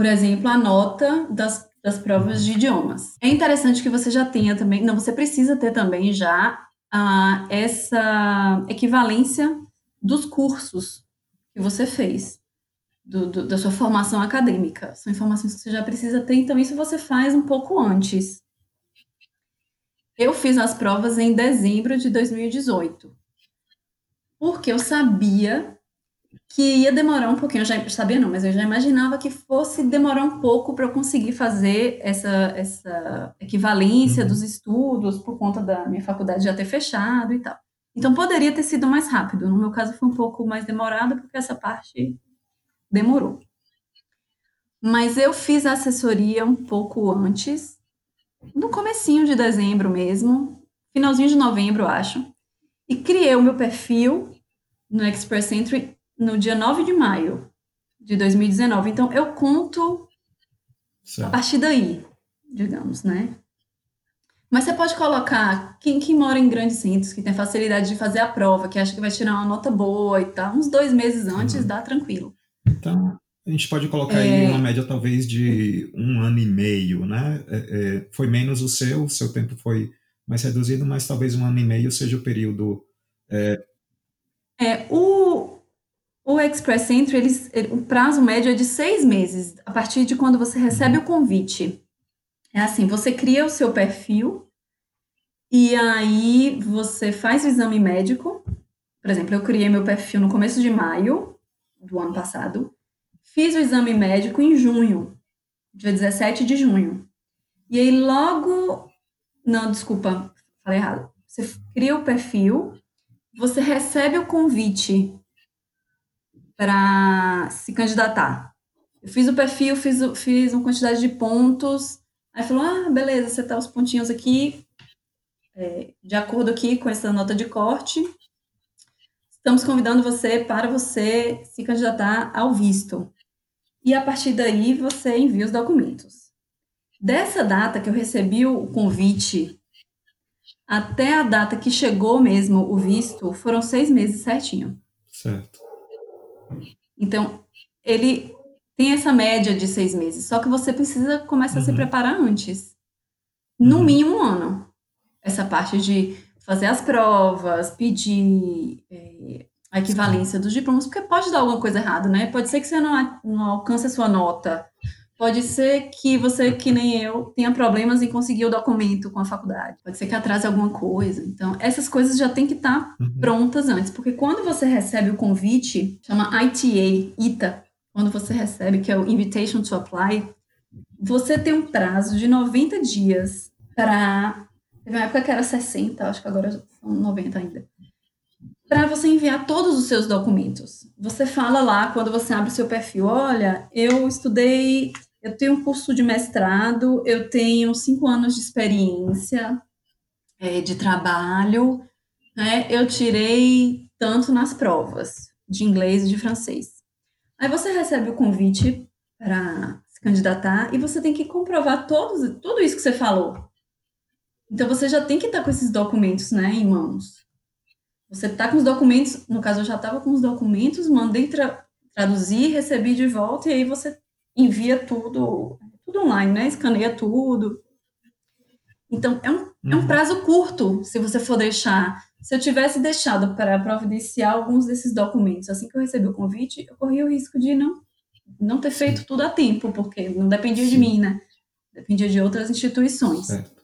Por exemplo, a nota das, das provas de idiomas. É interessante que você já tenha também, não, você precisa ter também já ah, essa equivalência dos cursos que você fez, do, do, da sua formação acadêmica. São informações que você já precisa ter, então isso você faz um pouco antes. Eu fiz as provas em dezembro de 2018, porque eu sabia que ia demorar um pouquinho, eu já sabia não, mas eu já imaginava que fosse demorar um pouco para eu conseguir fazer essa, essa equivalência uhum. dos estudos por conta da minha faculdade já ter fechado e tal. Então poderia ter sido mais rápido. No meu caso foi um pouco mais demorado porque essa parte demorou. Mas eu fiz a assessoria um pouco antes, no comecinho de dezembro mesmo, finalzinho de novembro, acho, e criei o meu perfil no Express Entry no dia 9 de maio de 2019. Então, eu conto certo. a partir daí, digamos, né? Mas você pode colocar quem, quem mora em grandes centros, que tem facilidade de fazer a prova, que acha que vai tirar uma nota boa e tal, uns dois meses antes uhum. dá tranquilo. Então, a gente pode colocar é... aí uma média talvez de um ano e meio, né? É, é, foi menos o seu, seu tempo foi mais reduzido, mas talvez um ano e meio seja o período. É, é o, o Express Entry, eles, o prazo médio é de seis meses, a partir de quando você recebe o convite. É assim, você cria o seu perfil e aí você faz o exame médico. Por exemplo, eu criei meu perfil no começo de maio do ano passado. Fiz o exame médico em junho, dia 17 de junho. E aí logo... Não, desculpa, falei errado. Você cria o perfil, você recebe o convite para se candidatar. Eu fiz o perfil, fiz, fiz uma quantidade de pontos, aí falou, ah, beleza, você tá os pontinhos aqui, é, de acordo aqui com essa nota de corte, estamos convidando você para você se candidatar ao visto. E a partir daí você envia os documentos. Dessa data que eu recebi o convite até a data que chegou mesmo o visto, foram seis meses certinho. Certo. Então, ele tem essa média de seis meses, só que você precisa começar uhum. a se uhum. preparar antes. No uhum. mínimo um ano. Essa parte de fazer as provas, pedir é, a equivalência dos diplomas, porque pode dar alguma coisa errada, né? Pode ser que você não, não alcance a sua nota. Pode ser que você, que nem eu, tenha problemas em conseguir o documento com a faculdade. Pode ser que atrase alguma coisa. Então, essas coisas já têm que estar uhum. prontas antes. Porque quando você recebe o convite, chama ITA, ITA, quando você recebe, que é o Invitation to Apply, você tem um prazo de 90 dias para. Teve uma época que era 60, acho que agora são 90 ainda. Para você enviar todos os seus documentos. Você fala lá, quando você abre o seu perfil, olha, eu estudei eu tenho um curso de mestrado, eu tenho cinco anos de experiência é, de trabalho, né? eu tirei tanto nas provas de inglês e de francês. Aí você recebe o convite para se candidatar e você tem que comprovar todos, tudo isso que você falou. Então você já tem que estar com esses documentos né, em mãos. Você está com os documentos, no caso eu já estava com os documentos, mandei tra traduzir, recebi de volta e aí você envia tudo, tudo online, né? Escaneia tudo. Então, é um, uhum. é um uhum. prazo curto se você for deixar. Se eu tivesse deixado para providenciar alguns desses documentos assim que eu recebi o convite, eu corria o risco de não, não ter feito Sim. tudo a tempo, porque não dependia Sim. de mim, né? Dependia de outras instituições. Certo.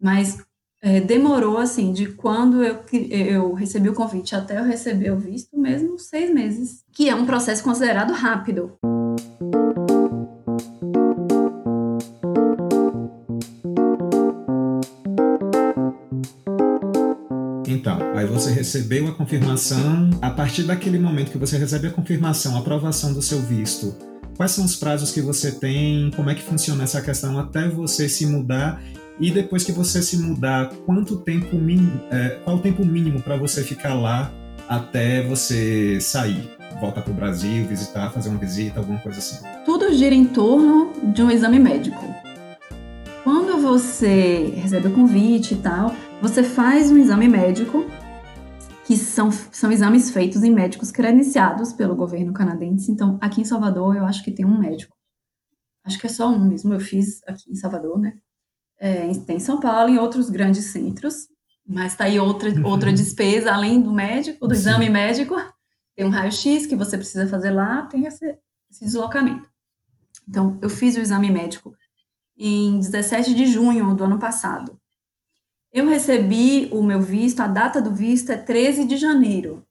Mas é, demorou, assim, de quando eu, eu recebi o convite até eu receber o visto, mesmo seis meses, que é um processo considerado rápido. Então, aí você recebeu a confirmação. A partir daquele momento que você recebe a confirmação, a aprovação do seu visto, quais são os prazos que você tem? Como é que funciona essa questão até você se mudar? E depois que você se mudar, quanto tempo é, qual o tempo mínimo para você ficar lá até você sair? voltar para o Brasil, visitar, fazer uma visita, alguma coisa assim? Tudo gira em torno de um exame médico. Quando você recebe o convite e tal, você faz um exame médico, que são, são exames feitos em médicos credenciados pelo governo canadense. Então, aqui em Salvador, eu acho que tem um médico. Acho que é só um mesmo, eu fiz aqui em Salvador, né? É, tem em São Paulo, em outros grandes centros, mas está aí outra, outra despesa, além do médico, do Sim. exame médico, tem um raio-x que você precisa fazer lá, tem esse, esse deslocamento. Então, eu fiz o exame médico em 17 de junho do ano passado. Eu recebi o meu visto, a data do visto é 13 de janeiro.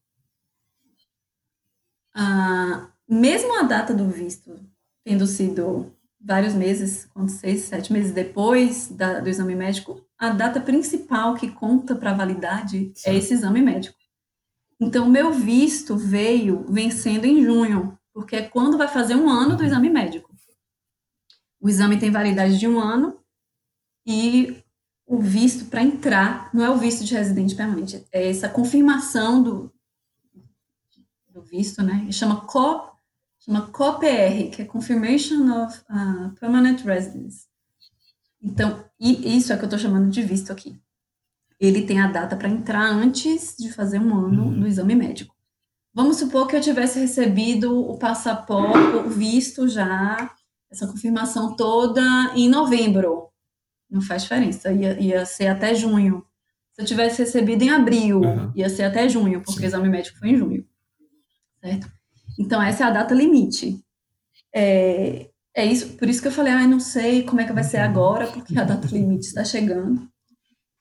ah, mesmo a data do visto tendo sido vários meses, seis, sete meses depois da, do exame médico, a data principal que conta para a validade é Sim. é esse exame médico. Então, meu visto veio vencendo em junho, porque é quando vai fazer um ano do uhum. exame médico. O exame tem validade de um ano e o visto para entrar não é o visto de residente permanente, é essa confirmação do, do visto, né? Chama COP, chama COPR, que é Confirmation of uh, Permanent Residence. Então, e isso é que eu estou chamando de visto aqui. Ele tem a data para entrar antes de fazer um ano uhum. do exame médico. Vamos supor que eu tivesse recebido o passaporte, o visto já, essa confirmação toda em novembro. Não faz diferença, ia, ia ser até junho. Se eu tivesse recebido em abril, uhum. ia ser até junho, porque Sim. o exame médico foi em junho. Certo? Então, essa é a data limite. É, é isso, por isso que eu falei, ah, não sei como é que vai ser agora, porque a data limite está chegando.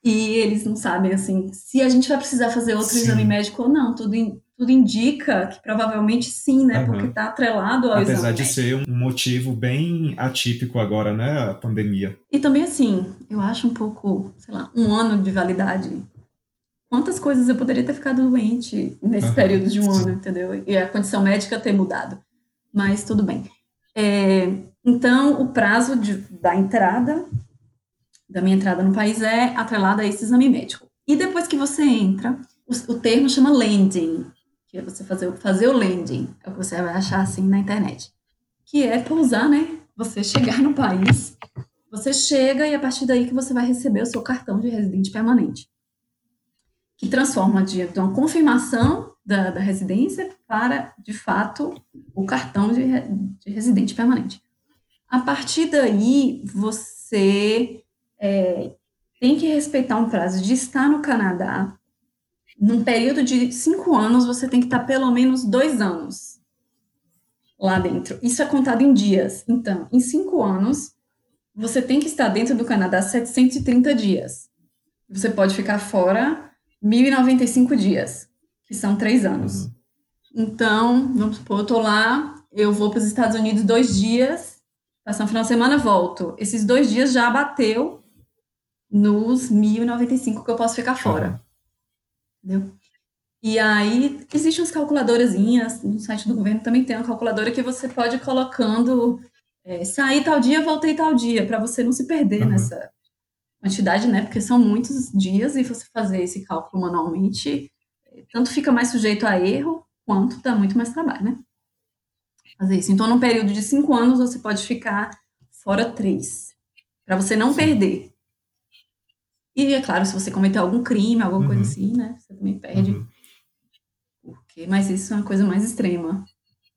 E eles não sabem, assim, se a gente vai precisar fazer outro sim. exame médico ou não. Tudo, in, tudo indica que provavelmente sim, né? Uhum. Porque está atrelado ao Apesar exame de ser um motivo bem atípico agora, né? A pandemia. E também, assim, eu acho um pouco, sei lá, um ano de validade quantas coisas eu poderia ter ficado doente nesse uhum, período de um ano, entendeu? E a condição médica ter mudado. Mas tudo bem. É, então, o prazo de, da entrada, da minha entrada no país, é atrelado a esse exame médico. E depois que você entra, o, o termo chama landing, que é você fazer, fazer o landing, é o que você vai achar assim na internet. Que é pousar, né? Você chegar no país, você chega e a partir daí que você vai receber o seu cartão de residente permanente que transforma de, de uma confirmação da, da, residência para, de fato, o cartão de, de, residente permanente. A partir daí, você é, tem que respeitar um prazo de estar no Canadá. Num período de cinco anos, você tem que estar pelo menos dois anos lá dentro. Isso é contado em dias. Então, em cinco anos, você tem que estar dentro do Canadá 730 dias. Você pode ficar fora 1.095 dias, que são três anos. Uhum. Então, vamos supor, eu tô lá, eu vou para os Estados Unidos dois dias, passar um final de semana, volto. Esses dois dias já bateu nos 1.095 que eu posso ficar fora. Entendeu? E aí, existem umas calculadorazinhas, no site do governo também tem uma calculadora que você pode ir colocando, é, sair tal dia, voltei tal dia, para você não se perder uhum. nessa, quantidade, né? Porque são muitos dias e você fazer esse cálculo manualmente, tanto fica mais sujeito a erro, quanto dá muito mais trabalho, né? Fazer isso. Então, num período de cinco anos, você pode ficar fora três, para você não perder. E, é claro, se você cometer algum crime, alguma uhum. coisa assim, né? Você também perde. Uhum. Porque, mas isso é uma coisa mais extrema.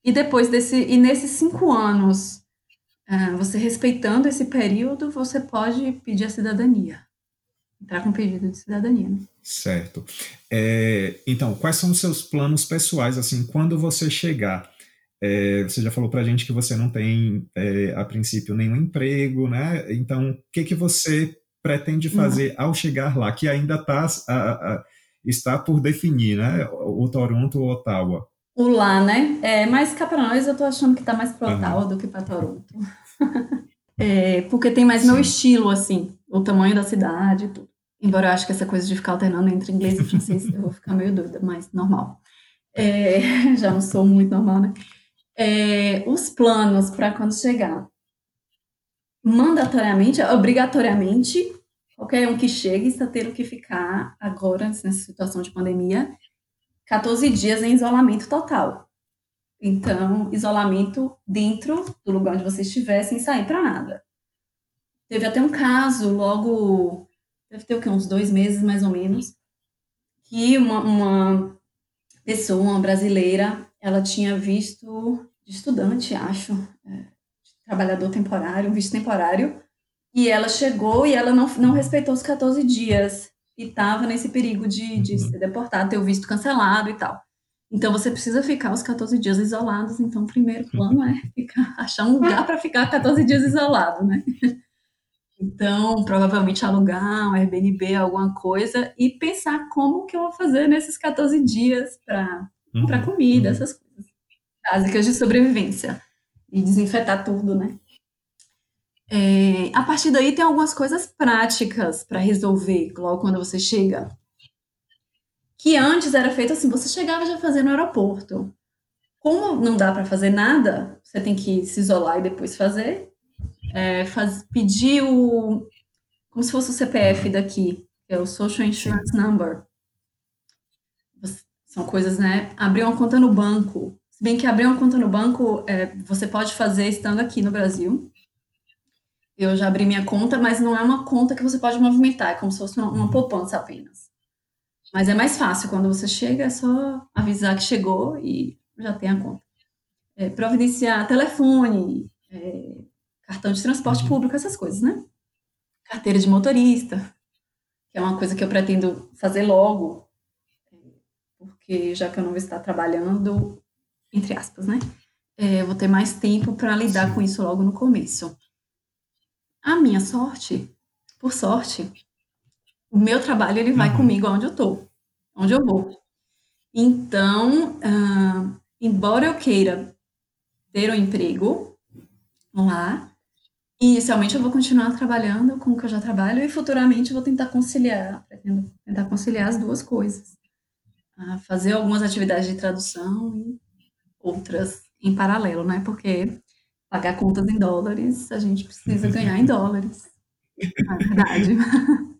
E depois desse, e nesses cinco anos, ah, você respeitando esse período, você pode pedir a cidadania. Entrar com pedido de cidadania. Né? Certo. É, então, quais são os seus planos pessoais, assim, quando você chegar? É, você já falou para a gente que você não tem, é, a princípio, nenhum emprego, né? Então, o que, que você pretende fazer não. ao chegar lá, que ainda tá, a, a, está por definir, né? O Toronto ou Ottawa? O lá, né? É, mas cá para nós eu tô achando que tá mais para Ottawa uhum. do que para Toronto. é, porque tem mais Sim. meu estilo, assim, o tamanho da cidade e tudo. Embora eu acho que essa coisa de ficar alternando entre inglês e francês, eu vou ficar meio doida, mas normal. É, já não sou muito normal, né? É, os planos para quando chegar. Mandatoriamente, obrigatoriamente, qualquer um que chegue está tendo que ficar agora, nessa situação de pandemia, 14 dias em isolamento total. Então, isolamento dentro do lugar onde você estiver, sem sair para nada. Teve até um caso, logo, deve ter o quê? Uns dois meses mais ou menos, que uma, uma pessoa, uma brasileira, ela tinha visto, de estudante, acho, é, trabalhador temporário, visto temporário, e ela chegou e ela não, não respeitou os 14 dias e estava nesse perigo de, de uhum. ser deportada, ter o visto cancelado e tal. Então você precisa ficar os 14 dias isolados. Então, o primeiro plano é ficar, achar um lugar para ficar 14 dias isolado, né? Então, provavelmente alugar um Airbnb, alguma coisa, e pensar como que eu vou fazer nesses 14 dias para uhum. comida, uhum. essas coisas. básicas de sobrevivência e desinfetar tudo, né? É, a partir daí tem algumas coisas práticas para resolver logo quando você chega. Que antes era feito assim, você chegava já fazer no aeroporto. Como não dá para fazer nada, você tem que se isolar e depois fazer. É, faz, pedir o. Como se fosse o CPF daqui, que é o Social Insurance Number. São coisas, né? Abrir uma conta no banco. Se bem que abrir uma conta no banco, é, você pode fazer estando aqui no Brasil. Eu já abri minha conta, mas não é uma conta que você pode movimentar, é como se fosse uma, uma poupança apenas. Mas é mais fácil, quando você chega, é só avisar que chegou e já tem a conta. É, providenciar telefone, é, cartão de transporte uhum. público, essas coisas, né? Carteira de motorista, que é uma coisa que eu pretendo fazer logo, porque já que eu não vou estar trabalhando, entre aspas, né? É, eu vou ter mais tempo para lidar Sim. com isso logo no começo. A minha sorte, por sorte, o meu trabalho ele vai uhum. comigo aonde eu tô, onde eu vou. Então, uh, embora eu queira ter um emprego lá, inicialmente eu vou continuar trabalhando com o que eu já trabalho e futuramente eu vou tentar conciliar, pretendo tentar conciliar as duas coisas. Uh, fazer algumas atividades de tradução e outras em paralelo, né? Porque pagar contas em dólares, a gente precisa ganhar em dólares. É verdade.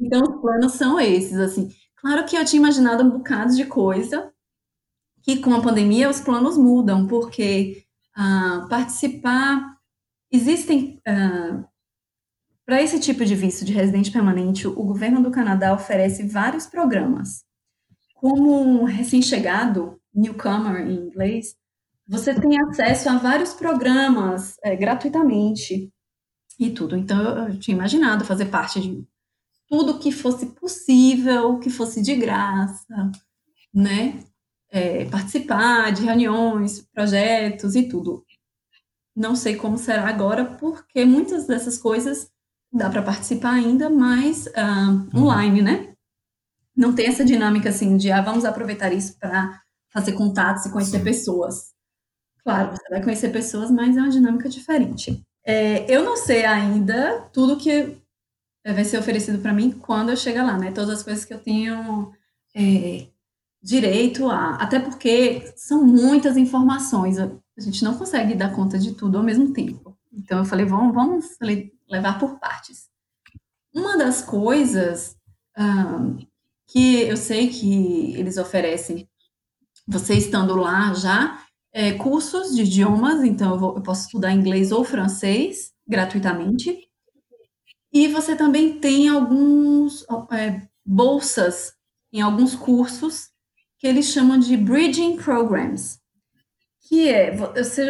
então, os planos são esses, assim. Claro que eu tinha imaginado um bocado de coisa, que com a pandemia os planos mudam, porque ah, participar. Existem. Ah, para esse tipo de visto de residente permanente, o governo do Canadá oferece vários programas. Como um recém-chegado, newcomer em inglês, você tem acesso a vários programas é, gratuitamente e tudo. Então, eu, tinha imaginado fazer parte de tudo que fosse possível, que fosse de graça, né? É, participar de reuniões, projetos e tudo. Não sei como será agora, porque muitas dessas coisas dá para participar ainda, mas uh, online, né? Não tem essa dinâmica assim de ah, vamos aproveitar isso para fazer contatos e conhecer Sim. pessoas. Claro, você vai conhecer pessoas, mas é uma dinâmica diferente. É, eu não sei ainda tudo que vai ser oferecido para mim quando eu chegar lá, né? Todas as coisas que eu tenho é, direito a. Até porque são muitas informações, a gente não consegue dar conta de tudo ao mesmo tempo. Então eu falei, vamos, vamos levar por partes. Uma das coisas um, que eu sei que eles oferecem, você estando lá já, é, cursos de idiomas, então eu, vou, eu posso estudar inglês ou francês gratuitamente. E você também tem alguns é, bolsas em alguns cursos que eles chamam de Bridging Programs, que é,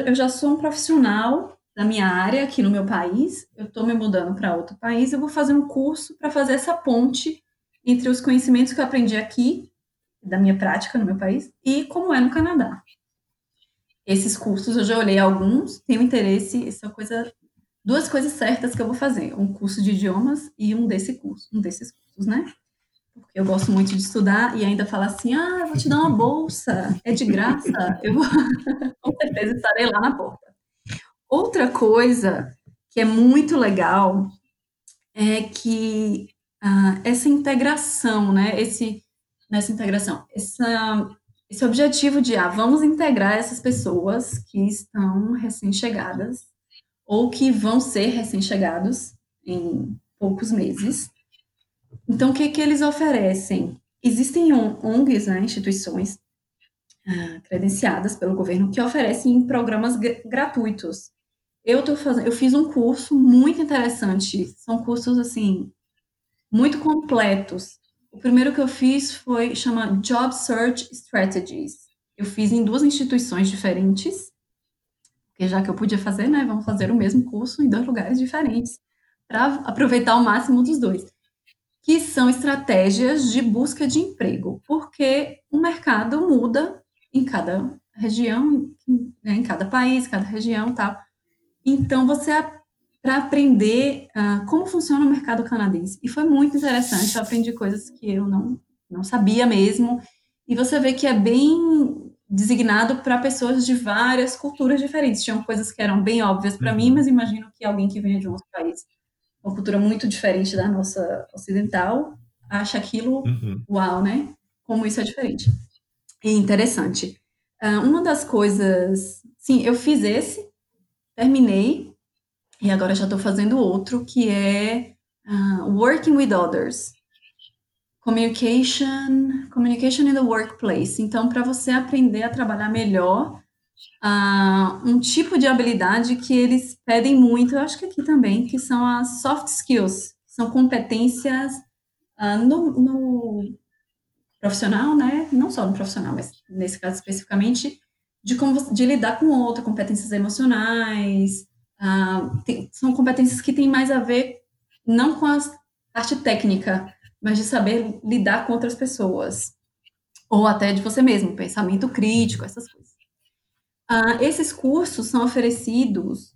eu já sou um profissional da minha área aqui no meu país, eu estou me mudando para outro país, eu vou fazer um curso para fazer essa ponte entre os conhecimentos que eu aprendi aqui, da minha prática no meu país, e como é no Canadá esses cursos, eu já olhei alguns, tenho interesse, isso é coisa, duas coisas certas que eu vou fazer, um curso de idiomas e um desse curso, um desses cursos, né? Porque eu gosto muito de estudar e ainda falar assim, ah, eu vou te dar uma bolsa, é de graça, eu vou, com certeza estarei lá na porta. Outra coisa que é muito legal é que ah, essa integração, né, esse, nessa integração, essa esse objetivo de, ah, vamos integrar essas pessoas que estão recém-chegadas ou que vão ser recém-chegados em poucos meses. Então, o que, que eles oferecem? Existem ONGs, né, instituições ah, credenciadas pelo governo que oferecem programas gratuitos. Eu tô fazendo, eu fiz um curso muito interessante. São cursos assim muito completos o primeiro que eu fiz foi chama Job Search Strategies. Eu fiz em duas instituições diferentes, porque já que eu podia fazer, né, vamos fazer o mesmo curso em dois lugares diferentes, para aproveitar o máximo dos dois. Que são estratégias de busca de emprego, porque o mercado muda em cada região, né, em cada país, cada região tal. Então, você para aprender uh, como funciona o mercado canadense. E foi muito interessante, eu aprendi coisas que eu não, não sabia mesmo. E você vê que é bem designado para pessoas de várias culturas diferentes. Tinham coisas que eram bem óbvias para uhum. mim, mas imagino que alguém que venha de um outro país, uma cultura muito diferente da nossa ocidental, acha aquilo uhum. uau, né? Como isso é diferente. E interessante. Uh, uma das coisas, sim, eu fiz esse, terminei, e agora já estou fazendo outro, que é uh, Working with Others. Communication, communication in the workplace. Então, para você aprender a trabalhar melhor, uh, um tipo de habilidade que eles pedem muito, eu acho que aqui também, que são as soft skills, são competências uh, no, no, profissional, né? Não só no profissional, mas nesse caso especificamente, de como de lidar com outra, competências emocionais, uh, tem, são competências que têm mais a ver não com a parte técnica, mas de saber lidar com outras pessoas. Ou até de você mesmo, pensamento crítico, essas coisas. Uh, esses cursos são oferecidos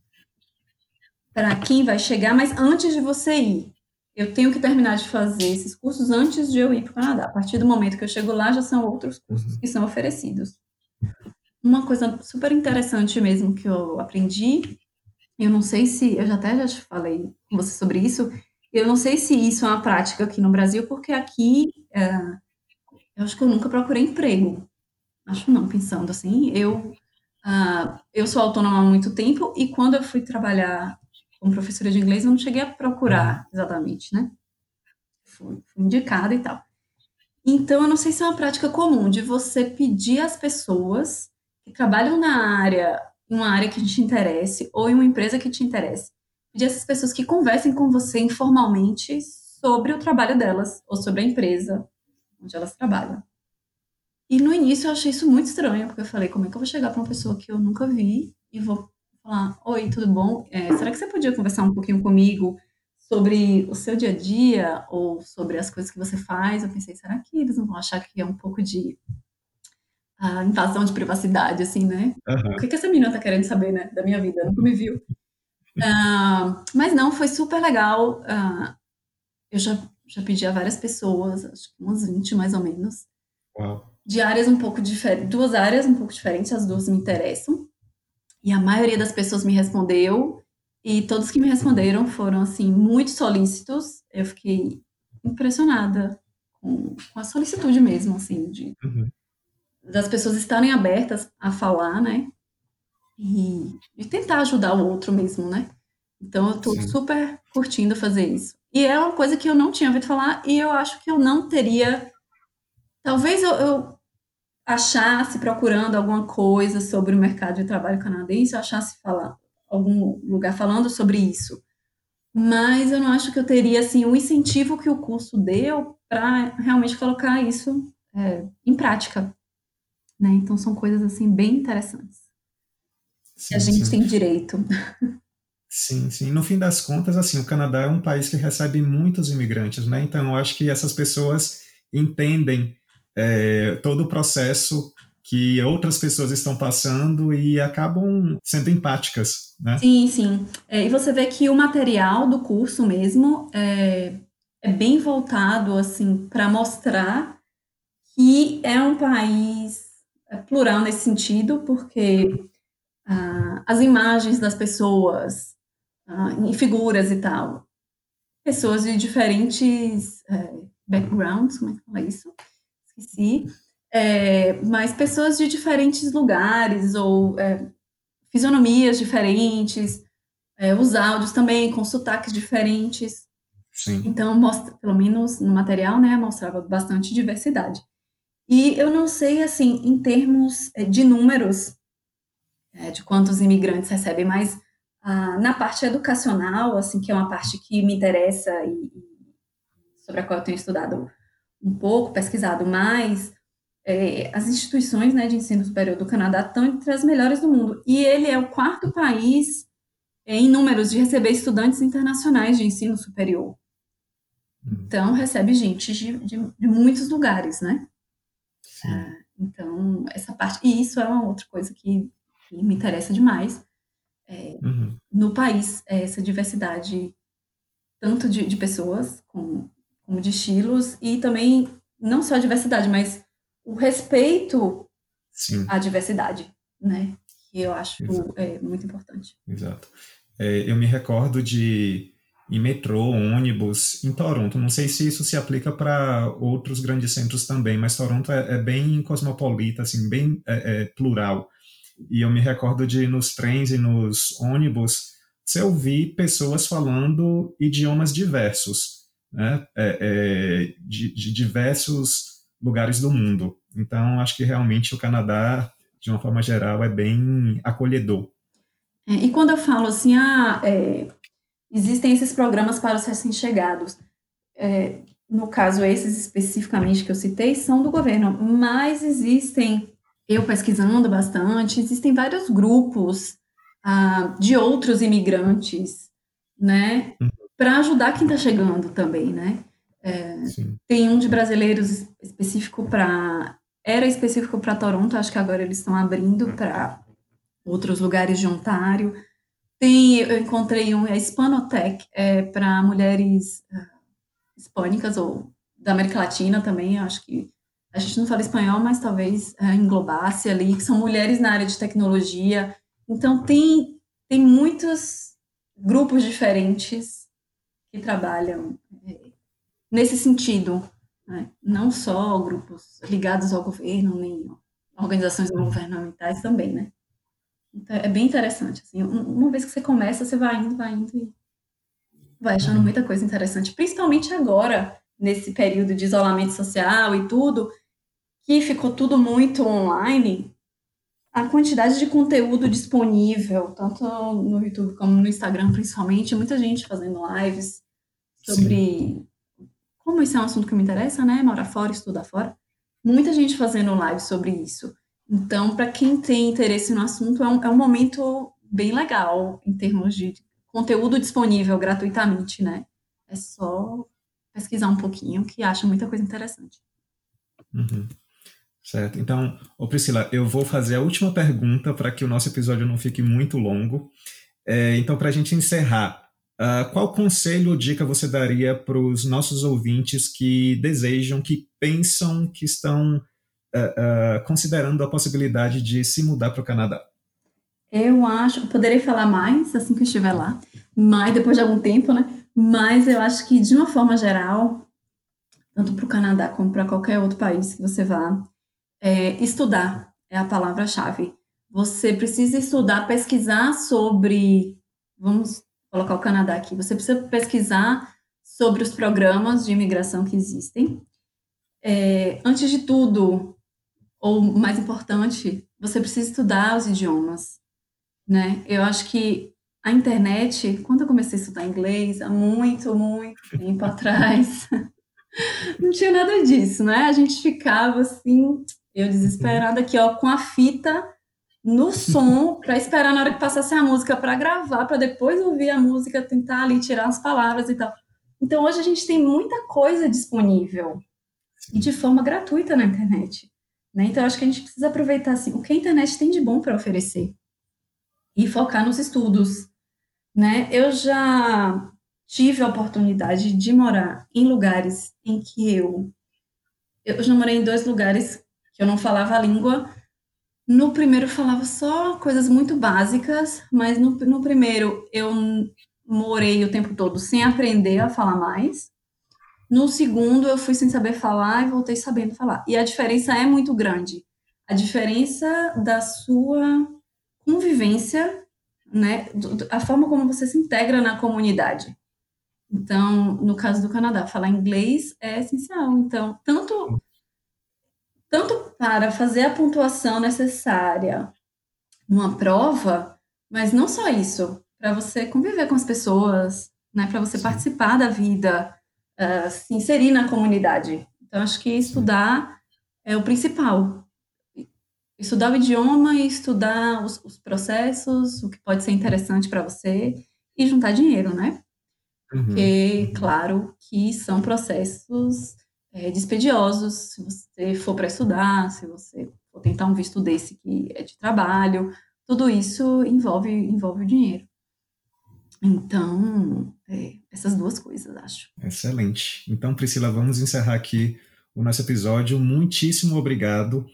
para quem vai chegar, mas antes de você ir. Eu tenho que terminar de fazer esses cursos antes de eu ir para o Canadá. A partir do momento que eu chego lá, já são outros cursos que são oferecidos. Uma coisa super interessante mesmo que eu aprendi, eu não sei se, eu já até já te falei com você sobre isso, eu não sei se isso é uma prática aqui no Brasil, porque aqui é, eu acho que eu nunca procurei emprego. Acho não, pensando assim. Eu, uh, eu sou autônoma há muito tempo e quando eu fui trabalhar como professora de inglês, eu não cheguei a procurar exatamente, né? Fui, fui indicada e tal. Então, eu não sei se é uma prática comum de você pedir às pessoas que trabalham na área, em uma área que te interesse, ou em uma empresa que te interesse, pedir essas pessoas que conversem com você informalmente sobre o trabalho delas ou sobre a empresa onde elas trabalham. E no início eu achei isso muito estranho, porque eu falei, como é que eu vou chegar para uma pessoa que eu nunca vi e vou falar, oi, tudo bom? É, será que você podia conversar um pouquinho comigo sobre o seu dia a dia ou sobre as coisas que você faz? Eu pensei, será que eles não vão achar que é um pouco de uh, invasão de privacidade, assim, né? Uhum. O que, que essa menina tá querendo saber, né, da minha vida? Nunca me viu. Uh, mas não, foi super legal. Uh, eu já, já pedi a várias pessoas, acho que umas 20 mais ou menos. Uau. De áreas um pouco diferentes, duas áreas um pouco diferentes, as duas me interessam. E a maioria das pessoas me respondeu, e todos que me responderam foram, assim, muito solícitos. Eu fiquei impressionada com, com a solicitude mesmo, assim, de, uhum. Das pessoas estarem abertas a falar, né? e, e tentar ajudar o outro mesmo, né? Então eu tô Sim. super curtindo fazer isso. E é uma coisa que eu não tinha ouvido falar e eu acho que eu não teria. Talvez eu, eu achasse procurando alguma coisa sobre o mercado de trabalho canadense, eu achasse falar algum lugar falando sobre isso. Mas eu não acho que eu teria assim o incentivo que o curso deu para realmente colocar isso é, em prática. Né? Então são coisas assim bem interessantes. Sim, a gente sim. tem direito. Sim, sim. No fim das contas, assim, o Canadá é um país que recebe muitos imigrantes, né? Então, eu acho que essas pessoas entendem é, todo o processo que outras pessoas estão passando e acabam sendo empáticas, né? Sim, sim. É, e você vê que o material do curso mesmo é, é bem voltado, assim, para mostrar que é um país plural nesse sentido, porque ah, as imagens das pessoas ah, em figuras e tal. Pessoas de diferentes é, backgrounds, como é que fala isso? Esqueci. É, mas pessoas de diferentes lugares ou é, fisionomias diferentes, é, os áudios também com sotaques diferentes. Sim. Então, mostra, pelo menos no material, né, mostrava bastante diversidade. E eu não sei, assim, em termos é, de números, é, de quantos imigrantes recebem, mas ah, na parte educacional, assim, que é uma parte que me interessa e, sobre a qual eu tenho estudado um pouco, pesquisado mais, é, as instituições né, de ensino superior do Canadá estão entre as melhores do mundo. E ele é o quarto país é, em números de receber estudantes internacionais de ensino superior. Uhum. Então, recebe gente de, de, de muitos lugares, né? Ah, então, essa parte. E isso é uma outra coisa que que me interessa demais. É, uhum. No país, é essa diversidade, tanto de, de pessoas, como, como de estilos, e também, não só a diversidade, mas o respeito Sim. a diversidade, né? Que eu acho é, muito importante. Exato. É, eu me recordo de em metrô, ônibus, em Toronto. Não sei se isso se aplica para outros grandes centros também, mas Toronto é, é bem cosmopolita, assim, bem é, é, plural. E eu me recordo de nos trens e nos ônibus você ouvir pessoas falando idiomas diversos, né? É, é, de, de diversos lugares do mundo. Então, acho que realmente o Canadá, de uma forma geral, é bem acolhedor. É, e quando eu falo assim, ah, é, existem esses programas para os recém-chegados, é, no caso, esses especificamente que eu citei, são do governo, mas existem, eu pesquisando bastante, existem vários grupos ah, de outros imigrantes, né, uhum. para ajudar quem está chegando também, né. É, tem um de brasileiros específico para. Era específico para Toronto, acho que agora eles estão abrindo para outros lugares de Ontário. Tem, eu encontrei um, é Hispanotech, é, para mulheres uh, hispânicas ou da América Latina também, acho que a gente não fala espanhol, mas talvez uh, englobasse ali, que são mulheres na área de tecnologia. Então, tem, tem muitos grupos diferentes que trabalham é, nesse sentido, né? não só grupos ligados ao governo, nem organizações governamentais também, né? Então, é bem interessante, assim, uma vez que você começa, você vai indo, vai indo e vai achando uhum. muita coisa interessante, principalmente agora, nesse período de isolamento social e tudo, que ficou tudo muito online, a quantidade de conteúdo disponível, tanto no YouTube como no Instagram, principalmente, muita gente fazendo lives sobre Sim como isso é um assunto que me interessa, né? Morar fora, estudar fora. Muita gente fazendo live sobre isso. Então, para quem tem interesse no assunto, é um, é um momento bem legal em termos de conteúdo disponível gratuitamente, né? É só pesquisar um pouquinho que acha muita coisa interessante. Uhum. Certo. Então, ô Priscila, eu vou fazer a última pergunta para que o nosso episódio não fique muito longo. É, então, para a gente encerrar, Uh, qual conselho ou dica você daria para os nossos ouvintes que desejam, que pensam, que estão uh, considerando a possibilidade de se mudar para o Canadá? Eu acho, poderei falar mais assim que eu estiver lá, mais depois de algum tempo, né? Mas eu acho que de uma forma geral, tanto para o Canadá como para qualquer outro país que você vá, é, estudar é a palavra-chave. Você precisa estudar, pesquisar sobre, vamos colocar o Canadá aqui. Você precisa pesquisar sobre os programas de imigração que existem. É, antes de tudo, ou mais importante, você precisa estudar os idiomas, né? Eu acho que a internet, quando eu comecei a estudar inglês, há muito, muito tempo atrás, não tinha nada disso, né? A gente ficava assim, eu desesperada aqui, ó, com a fita no som para esperar na hora que passasse a música para gravar, para depois ouvir a música, tentar ali tirar as palavras e tal. Então hoje a gente tem muita coisa disponível e de forma gratuita na internet. Né? Então acho que a gente precisa aproveitar assim, o que a internet tem de bom para oferecer e focar nos estudos. Né? Eu já tive a oportunidade de morar em lugares em que eu. Eu já morei em dois lugares que eu não falava a língua, no primeiro falava só coisas muito básicas, mas no, no primeiro eu morei o tempo todo sem aprender a falar mais. No segundo eu fui sem saber falar e voltei sabendo falar. E a diferença é muito grande. A diferença da sua convivência, né, a forma como você se integra na comunidade. Então, no caso do Canadá, falar inglês é essencial. Então, tanto tanto para fazer a pontuação necessária numa prova, mas não só isso, para você conviver com as pessoas, né, para você participar da vida, uh, se inserir na comunidade. Então, acho que estudar é o principal. Estudar o idioma e estudar os, os processos, o que pode ser interessante para você, e juntar dinheiro, né? Uhum. Porque, claro, que são processos é, dispendiosos, se você for para estudar, se você for tentar um visto desse que é de trabalho, tudo isso envolve, envolve o dinheiro. Então, é, essas duas coisas, acho. Excelente. Então, Priscila, vamos encerrar aqui o nosso episódio. Muitíssimo obrigado.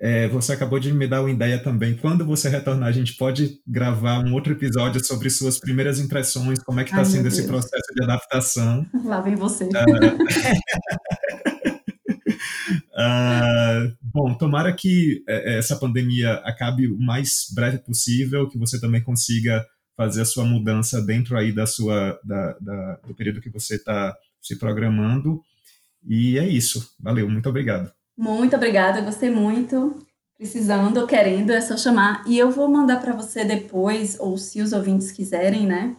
É, você acabou de me dar uma ideia também. Quando você retornar, a gente pode gravar um outro episódio sobre suas primeiras impressões, como é que está sendo esse processo de adaptação. Lá vem você. Uh, bom, tomara que é, essa pandemia acabe o mais breve possível, que você também consiga fazer a sua mudança dentro aí da sua da, da do período que você está se programando. E é isso. Valeu, muito obrigado. Muito obrigada, gostei muito. Precisando ou querendo, é só chamar. E eu vou mandar para você depois, ou se os ouvintes quiserem, né,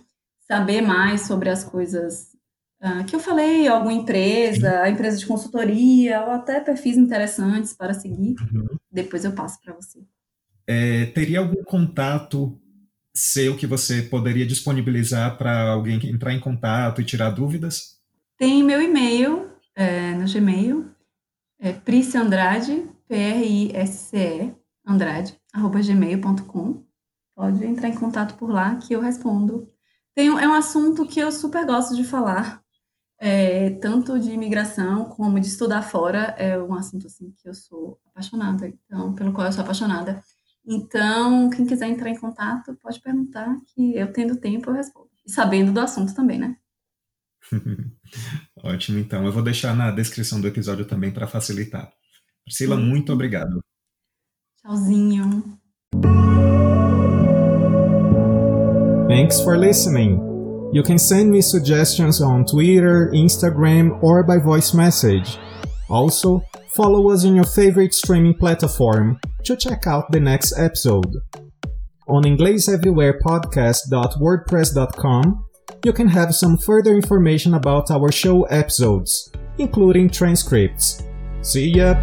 saber mais sobre as coisas uh, que eu falei, alguma empresa, empresa de consultoria, ou até perfis interessantes para seguir. Uhum. Depois eu passo para você. É, teria algum contato seu que você poderia disponibilizar para alguém entrar em contato e tirar dúvidas? Tem meu e-mail é, no Gmail, é Price Andrade, P-R-I-S-C-E, Andrade, arroba gmail.com. Pode entrar em contato por lá que eu respondo. Tem, é um assunto que eu super gosto de falar, é, tanto de imigração como de estudar fora, é um assunto assim que eu sou apaixonada, então, pelo qual eu sou apaixonada. Então, quem quiser entrar em contato, pode perguntar que eu tendo tempo eu respondo. E sabendo do assunto também, né? Ótimo, então. Eu vou deixar na descrição do episódio também para facilitar. Priscila, muito obrigado. Tchauzinho. Thanks for listening. You can send me suggestions on Twitter, Instagram, or by voice message. Also, follow us on your favorite streaming platform to check out the next episode. On ingleseverywherepodcast.wordpress.com, you can have some further information about our show episodes, including transcripts. See ya!